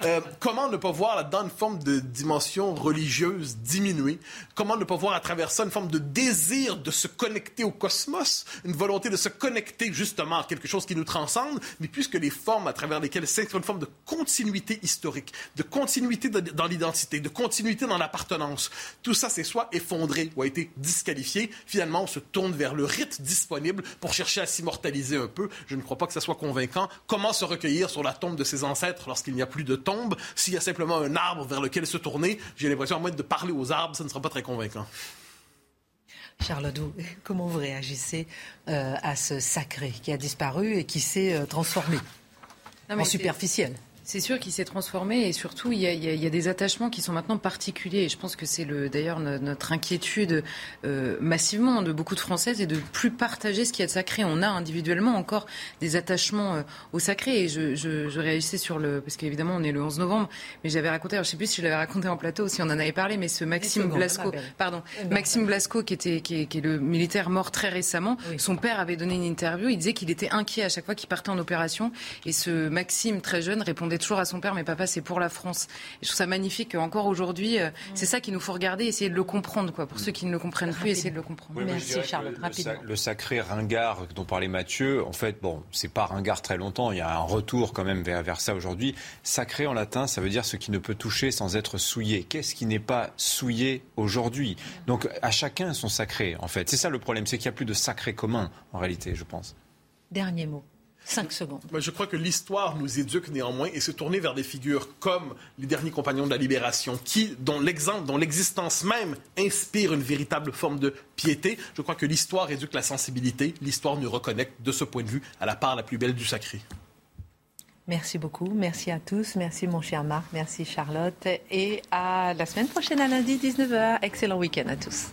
Euh, comment ne pas voir là-dedans une forme de dimension religieuse diminuée? Comment ne pas voir à travers ça une forme de désir de se connecter au cosmos, une volonté de se connecter justement à quelque chose qui nous transcende, mais puisque les formes à travers lesquelles c'est une forme de continuité historique, de continuité dans l'identité, de continuité dans l'appartenance, tout ça c'est soit effondré ou a été disqualifié finalement, on se tourne vers le rite disponible pour chercher à s'immortaliser un peu. Je ne crois pas que ça soit convaincant. Comment se recueillir sur la tombe de ses ancêtres lorsqu'il n'y a plus de tombe? S'il y a simplement un arbre vers lequel se tourner, j'ai l'impression, à moins de parler aux arbres, ça ne sera pas très convaincant. Charles comment vous réagissez euh, à ce sacré qui a disparu et qui s'est euh, transformé en superficiel? C'est sûr qu'il s'est transformé et surtout il y, a, des attachements qui sont maintenant particuliers. Et je pense que c'est d'ailleurs notre inquiétude euh, massivement de beaucoup de Françaises et de plus partager ce qui est sacré. On a individuellement encore des attachements euh, au sacré. Et je, réagissais sur le parce qu'évidemment on est le 11 novembre, mais j'avais raconté, alors je sais plus si je l'avais raconté en plateau si on en avait parlé, mais ce Maxime Blasco, pardon, Maxime Blasco qui était qui est, le militaire mort très récemment. Son père avait donné une interview. Il disait qu'il était inquiet à chaque fois qu'il partait en opération. Et ce Maxime très jeune répondait toujours à son père, mais papa, c'est pour la France. Et je trouve ça magnifique encore aujourd'hui, euh, c'est ça qu'il nous faut regarder, essayer de le comprendre. Quoi. Pour ceux qui ne le comprennent plus, essayer de le comprendre. Merci Charlotte, le, rapidement. Le, sacré ringard dont parlait Mathieu, en fait, bon, c'est pas ringard très longtemps, il y a un retour quand même vers, vers ça aujourd'hui. Sacré en latin, ça veut dire ce qui ne peut toucher sans être souillé. Qu'est-ce qui n'est pas souillé aujourd'hui? Donc à chacun son sacré, en fait. C'est ça le problème, c'est qu'il n'y a plus de sacré commun, en réalité, je pense. Dernier mot. 5 secondes. je crois que l'histoire nous éduque néanmoins et se tourner vers des figures comme les derniers compagnons de la libération, qui, dont l'exemple, dont l'existence même inspire une véritable forme de piété. Je crois que l'histoire éduque la sensibilité. L'histoire nous reconnecte de ce point de vue à la part la plus belle du sacré. Merci beaucoup. Merci à tous. Merci mon cher Marc. Merci Charlotte. Et à la semaine prochaine à lundi 19h. Excellent week-end à tous.